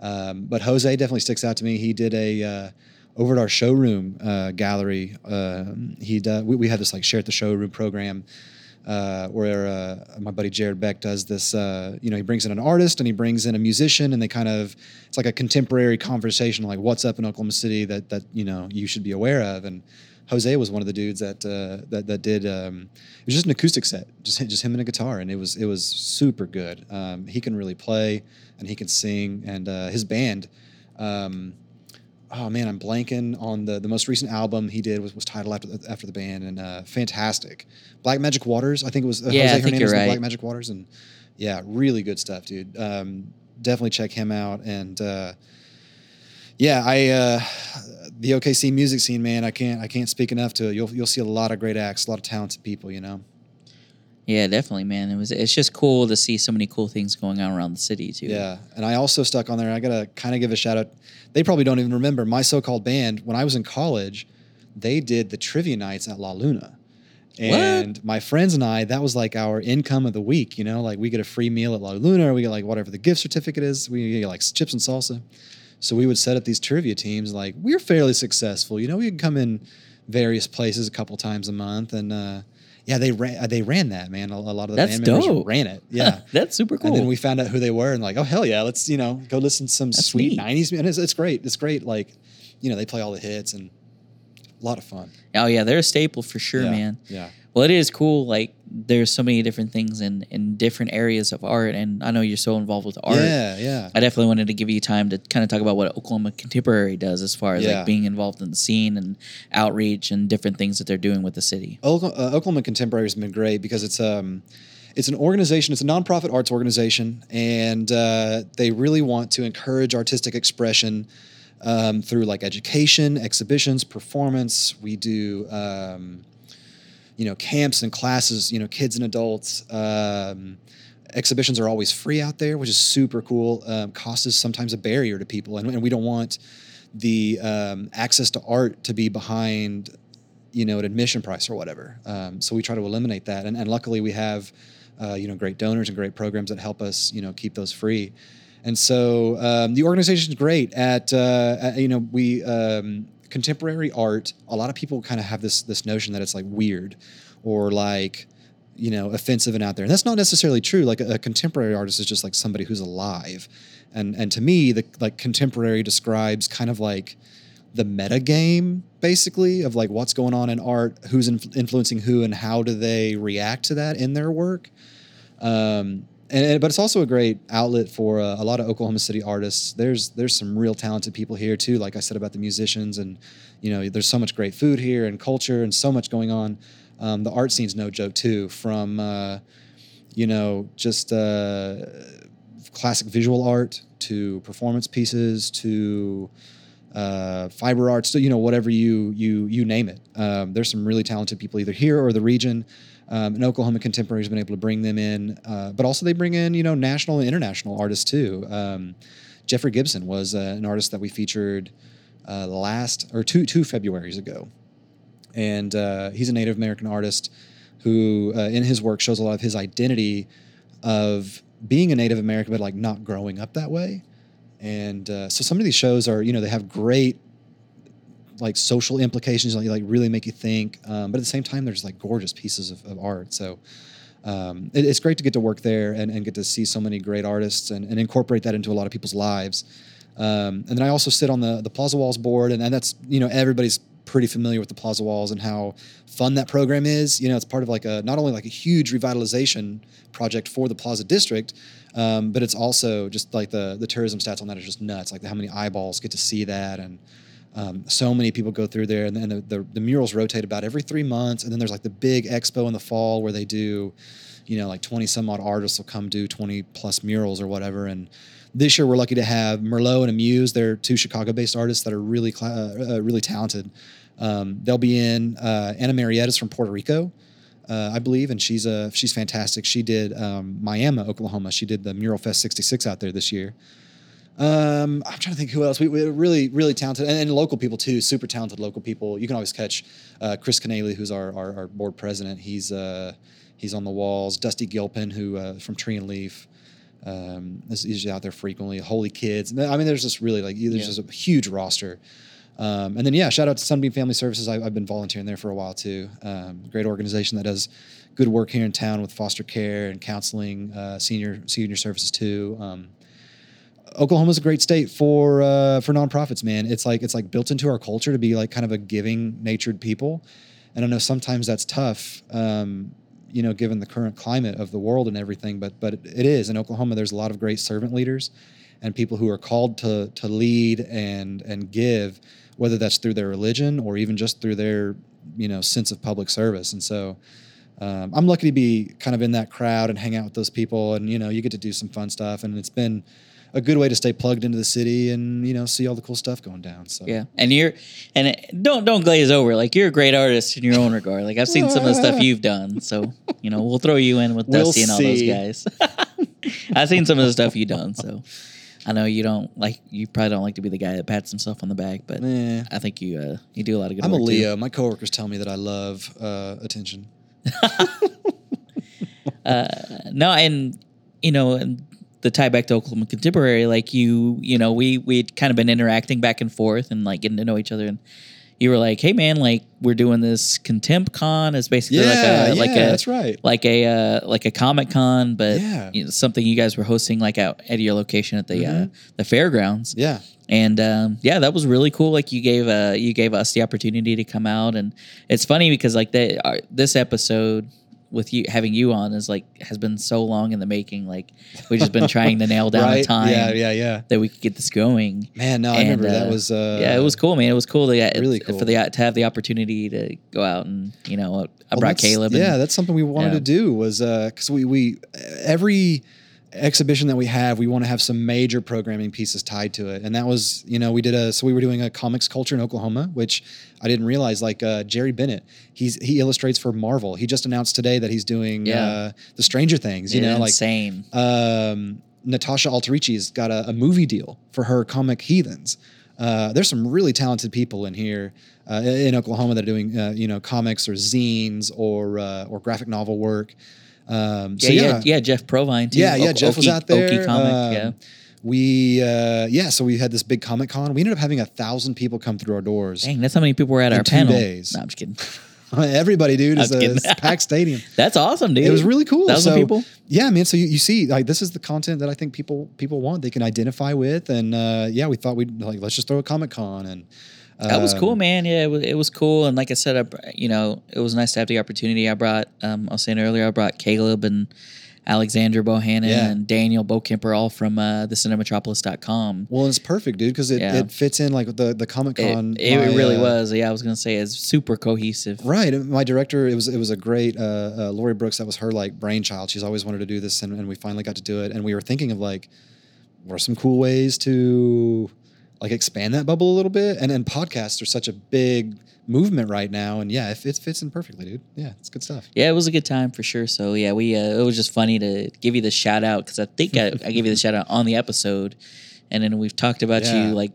Um, but Jose definitely sticks out to me. He did a uh, over at our showroom uh, gallery. Um he we, we had this like share the showroom program uh, where uh, my buddy Jared Beck does this. Uh, you know, he brings in an artist and he brings in a musician, and they kind of it's like a contemporary conversation, like what's up in Oklahoma City that that you know you should be aware of. And Jose was one of the dudes that uh, that that did. Um, it was just an acoustic set, just just him and a guitar, and it was it was super good. Um, he can really play and he can sing, and uh, his band. Um, oh man, I'm blanking on the the most recent album he did was, was titled after the, after the band and uh, fantastic. Black Magic Waters, I think it was uh, Yeah, I Jose think Hernandez you're right. Black Magic Waters, and yeah, really good stuff, dude. Um, definitely check him out and. Uh, yeah, I uh, the OKC music scene, man. I can't I can't speak enough to it. You'll you'll see a lot of great acts, a lot of talented people. You know. Yeah, definitely, man. It was. It's just cool to see so many cool things going on around the city too. Yeah, and I also stuck on there. I gotta kind of give a shout out. They probably don't even remember my so-called band. When I was in college, they did the trivia nights at La Luna, and my friends and I, that was like our income of the week. You know, like we get a free meal at La Luna, or we get like whatever the gift certificate is. We get like chips and salsa. So we would set up these trivia teams. Like we're fairly successful. You know, we can come in various places a couple times a month, and uh, yeah, they ran uh, they ran that man. A, a lot of the That's band members dope. ran it. Yeah. (laughs) that's super cool. And then we found out who they were and like, oh hell yeah, let's you know go listen to some That's sweet neat. '90s. And it's, it's great. It's great. Like, you know, they play all the hits and a lot of fun. oh yeah, they're a staple for sure, yeah. man. Yeah. Well, it is cool. Like there's so many different things in in different areas of art, and I know you're so involved with art. Yeah. Yeah. I definitely wanted to give you time to kind of talk about what Oklahoma Contemporary does as far as Yeah. like being involved in the scene and outreach and different things that they're doing with the city. Oklahoma, uh, Oklahoma Contemporary has been great because it's um it's an organization, it's a nonprofit arts organization, and uh, they really want to encourage artistic expression um, through like education, exhibitions, performance. We do um, you know camps and classes, you know kids and adults. Um, exhibitions are always free out there, which is super cool. Um, cost is sometimes a barrier to people, and, and we don't want the um, access to art to be behind you know, an admission price or whatever. Um, so we try to eliminate that, and, and luckily we have, uh, you know, great donors and great programs that help us, you know, keep those free. And so um, the organization is great at, uh, at, you know we um, contemporary art. A lot of people kind of have this this notion that it's like weird or like you know offensive and out there, and that's not necessarily true. Like a, a contemporary artist is just like somebody who's alive, and and to me the like contemporary describes kind of like the meta game basically of like what's going on in art, who's inf- influencing who, and how do they react to that in their work. Um, and, but it's also a great outlet for uh, a lot of Oklahoma City artists. There's there's some real talented people here too. Like I said about the musicians, and you know, there's so much great food here and culture, and so much going on. Um, the art scene's no joke too. From uh, you know just uh, classic visual art to performance pieces to uh, fiber arts, to, you know, whatever you you you name it. Um, there's some really talented people either here or the region. Um, and Oklahoma Contemporary has been able to bring them in, uh, but also they bring in you know national and international artists too. Um, Jeffrey Gibson was uh, an artist that we featured uh, last or two two Februarys ago, and uh, he's a Native American artist who, uh, in his work, shows a lot of his identity of being a Native American, but like not growing up that way. And uh, so some of these shows are, you know, they have great like social implications, like, like really make you think. Um, but at the same time, there's like gorgeous pieces of, of art. So um, it, it's great to get to work there and, and get to see so many great artists and, and incorporate that into a lot of people's lives. Um, and then I also sit on the the Plaza Walls board, and, and that's you know everybody's pretty familiar with the Plaza Walls and how fun that program is. You know, it's part of like a not only like a huge revitalization project for the Plaza District, um, but it's also just like the the tourism stats on that are just nuts. Like how many eyeballs get to see that, and um, so many people go through there. And then the, the, the murals rotate about every three months, and then there's like the big expo in the fall where they do, you know, like twenty some odd artists will come do twenty plus murals or whatever, and this year we're lucky to have Merlot and Amuse. They're two Chicago-based artists that are really uh, uh, really talented. Um, they'll be in uh, Ana Marietta's from Puerto Rico, uh, I believe, and she's a she's fantastic. She did um, Miami, Oklahoma. She did the Mural Fest '66 out there this year. Um, I'm trying to think who else. We, we're really, really talented, and, and, local people too. Super talented local people. You can always catch uh, Chris Canale, who's our, our, our, board president. He's uh, he's on the walls. Dusty Gilpin, who uh, from Tree and Leaf, um, is usually out there frequently. Holy Kids. I mean, there's just really like there's yeah. just a huge roster. Um, and then yeah, shout out to Sunbeam Family Services. I, have been volunteering there for a while too. Um, great organization that does good work here in town with foster care and counseling, uh, senior senior services too. Um, Oklahoma's a great state for uh, for nonprofits, man. It's like it's like built into our culture to be like kind of a giving natured people, and I know sometimes that's tough, um, you know, given the current climate of the world and everything. But but it is in Oklahoma. There's a lot of great servant leaders, and people who are called to to lead and and give whether that's through their religion or even just through their you know sense of public service. And so um, I'm lucky to be kind of in that crowd and hang out with those people, and you know you get to do some fun stuff, and it's been a good way to stay plugged into the city and you know see all the cool stuff going down. So yeah, and you're and it, don't don't glaze over. Like you're a great artist in your own regard. Like I've seen some of the stuff you've done, so you know we'll throw you in with we'll Dusty and all those guys. (laughs) I've seen some of the stuff you've done, so I know you don't like you probably don't like to be the guy that pats himself on the back, but eh. I think you uh, you do a lot of good. I'm a Leo. Too. My coworkers tell me that I love uh, attention. (laughs) uh, no, and you know the tie back to Oklahoma Contemporary, like you, you know, we we'd kind of been interacting back and forth and like getting to know each other, and you were like, "Hey, man, like we're doing this Contempt Con. It's basically yeah, like a like a that's right, like a uh, like a Comic Con, but yeah. you know, something you guys were hosting like out at your location at the uh, mm-hmm. uh, the fairgrounds. Yeah, and um, yeah, that was really cool. Like you gave uh, you gave us the opportunity to come out, and it's funny because like they, uh, this episode with you having you on is like has been so long in the making. Like we've just been trying to nail (laughs) down right? a time. Yeah, yeah, yeah. That we could get this going. Man, no, and, I remember uh, that was. Uh, yeah, it was cool, man. It was cool. To, really cool for the to have the opportunity to go out and you know I well, brought Caleb. yeah, and, that's something we wanted yeah. to do was because uh, we we every exhibition that we have, we want to have some major programming pieces tied to it. And that was, you know, we did a so we were doing a comics culture in Oklahoma, which I didn't realize. Like uh, Jerry Bennett, he's he illustrates for Marvel. He just announced today that he's doing yeah. uh, the Stranger Things. You yeah, know, like insane. Um, Natasha Alterici's got a, a, movie deal for her comic Heathens. Uh, there's some really talented people in here uh, in Oklahoma that are doing, uh, you know, comics or zines or uh, or graphic novel work. Um, yeah, so yeah, yeah, Jeff Provine too. Yeah, yeah, Jeff was out there. Okie comic, um, yeah. we uh, yeah, so we had this big Comic Con. We ended up having a thousand people come through our doors. Dang, that's how many people were at our two panel. days. No, I'm just kidding. (laughs) Everybody, dude, is a a packed stadium. (laughs) That's awesome, dude. It was really cool. Thousand so, people. Yeah, man. So you, you see, like this is the content that I think people people want. They can identify with, and uh, yeah, we thought we'd like let's just throw a Comic Con, and That was cool, um, man. Yeah, it was, it was cool. And like I said, I, you know, it was nice to have the opportunity. I brought, um, I was saying earlier, I brought Caleb and Alexander Bohannon Yeah. and Daniel Bokemper all from uh, the cinematropolis.com. Well, it's perfect, dude, because it, Yeah. it fits in like the the Comic Con. it my, really uh, was. Yeah, I was gonna say it's super cohesive. Right. My director, it was it was a great uh, uh, Lori Brooks. That was her like brainchild. She's always wanted to do this, and, and we finally got to do it. And we were thinking of like, what are some cool ways to like expand that bubble a little bit? And then podcasts are such a big movement right now. And yeah, it, it fits in perfectly, dude. Yeah, it's good stuff. Yeah, it was a good time for sure. So yeah, we uh, it was just funny to give you the shout out because I think I, I gave you the shout out on the episode, and then we've talked about Yeah. you like.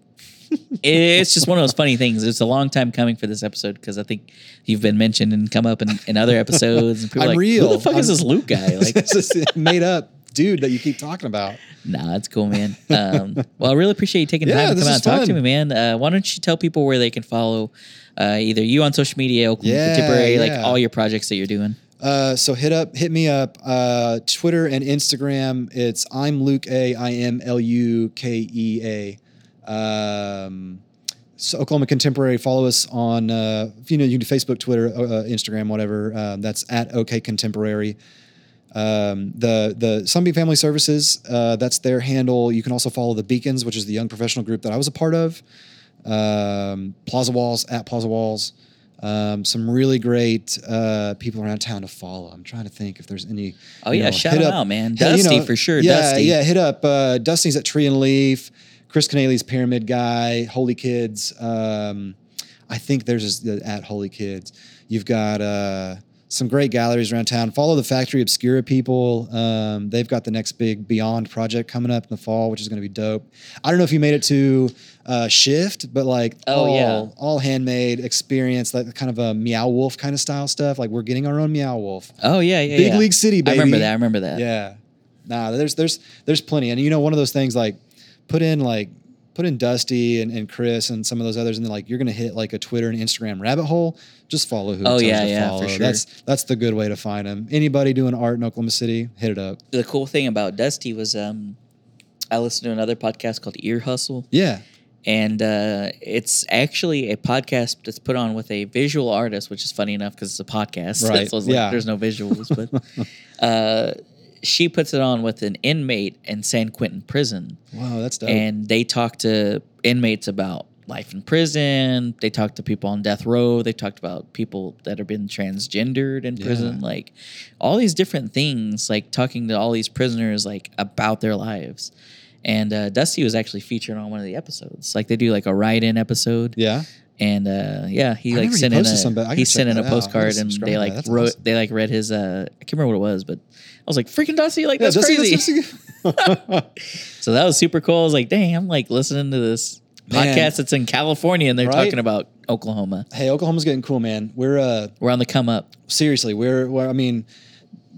it's just one of those funny things. It's a long time coming for this episode because I think you've been mentioned and come up in, in other episodes. And people are I'm like, real. Who the fuck is I'm- this Luke guy? (laughs) Like, it's just made up dude that you keep talking about. nah, it's cool, man. Um, (laughs) well, I really appreciate you taking Yeah, time to come out and talk to me, man. Uh, why don't you tell people where they can follow uh, either you on social media, Oklahoma Yeah, Contemporary, like all your projects that you're doing? Uh, so hit up, hit me up, uh, Twitter and Instagram. It's I'm Luke A. I M L U K E A. Um, so Oklahoma Contemporary. Follow us on, uh, you know, you can do Facebook, Twitter, uh, Instagram, whatever. Um, that's at OK Contemporary. Um, the the Sunbeam Family Services, uh, that's their handle. You can also follow the Beacons, which is the young professional group that I was a part of. Um, Plaza Walls at Plaza Walls. Um, some really great uh, people around town to follow. I'm trying to think if there's any. Oh yeah, know, shout him up- out, man. Hey, you Dusty know, for sure. Yeah, Dusty. yeah. Hit up uh, Dusty's at Tree and Leaf. Chris Canelli's Pyramid Guy. Holy Kids. Um, I think there's at Holy Kids. You've got uh, some great galleries around town. Follow the Factory Obscura people. Um, they've got the next big Beyond project coming up in the fall, which is going to be dope. I don't know if you made it to uh, Shift, but like Oh, all, yeah. all handmade experience, like kind of a Meow Wolf kind of style stuff. Like we're getting our own Meow Wolf. Oh yeah, yeah. Big yeah. League City, I remember that. I remember that. Yeah. Nah, there's there's there's plenty. And you know, one of those things like put in like put in Dusty and, and Chris and some of those others, and then like you're gonna hit like a Twitter and Instagram rabbit hole. Just follow who. Oh, yeah, yeah, for sure. That's that's the good way to find them. Anybody doing art in Oklahoma City, hit it up. The cool thing about Dusty was um, I listened to another podcast called Ear Hustle, Yeah. and uh, it's actually a podcast that's put on with a visual artist, which is funny enough because it's a podcast. (laughs) Right, so it's like, yeah. there's no visuals, but (laughs) uh, she puts it on with an inmate in San Quentin prison. Wow, that's dope. and they talk to inmates about life in prison. They talk to people on death row. They talked about people that have been transgendered in prison, like all these different things. Like talking to all these prisoners, like about their lives. And uh, Dusty was actually featured on one of the episodes. Like they do like a write-in episode, yeah. And uh, yeah, he I like remember he sent in a posted some, I he sent in a that out. I gotta postcard, and they like that. Wrote awesome. they like read his. Uh, I can't remember what it was, but I was like, freaking Dusty, like Yeah, that's Dusty, crazy. that's- (laughs) (laughs) So that was super cool. I was like, dang, I'm like listening to this Man. podcast that's in California and they're Right? talking about Oklahoma. hey, Oklahoma's getting cool, man. We're uh We're on the come up. seriously, we're, we're I mean,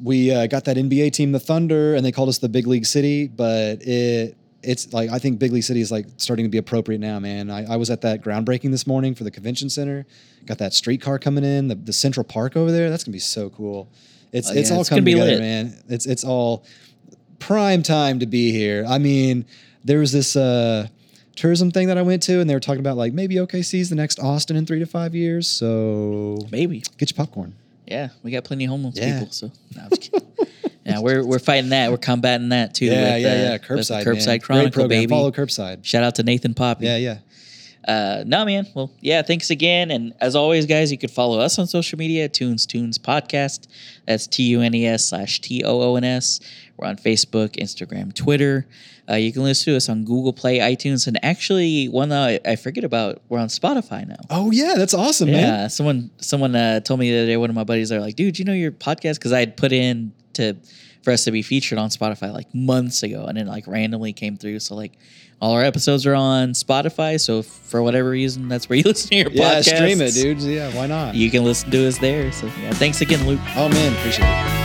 we uh, got that NBA team, the Thunder, and they called us the Big League City, but it it's like I think Big League City is like starting to be appropriate now, man. I, I was at that groundbreaking this morning for the convention center. Got that streetcar coming in, the, the Central Park over there. That's gonna be so cool. It's Oh, it's yeah, all it's coming together, lit. man. It's it's all prime time to be here. I mean, there was this uh tourism thing that I went to, and they were talking about like maybe OKC is the next Austin in three to five years. So Maybe. get your popcorn. Yeah, we got plenty of homeless Yeah. people. So no, I'm just kidding. (laughs) yeah, we're we're fighting that. We're combating that too. Yeah, with, yeah, uh, yeah. with Curbside, Curbside man. Chronicle, Great program. baby. Follow Curbside. Shout out to Nathan Poppe. Yeah, yeah. Uh, no, man. Well, yeah, thanks again. And as always, guys, you could follow us on social media, Tunes Toons Podcast. That's T U N E S slash T O O N S. We're on Facebook, Instagram, Twitter. Uh, you can listen to us on Google Play, iTunes, and actually, one that I, I forget about, we're on Spotify now. Oh yeah, that's awesome, Yeah, man. Yeah, someone someone uh, told me the other day. One of my buddies are like, "Dude, you know your podcast?" Because I had put in to for us to be featured on Spotify like months ago, and it like randomly came through. So like, all our episodes are on Spotify. So if for whatever reason, that's where you (laughs) listen to your podcast. Yeah, podcast. stream it, dudes. Yeah, why not? You can listen to us there. So yeah, thanks again, Luke. Oh man, appreciate it.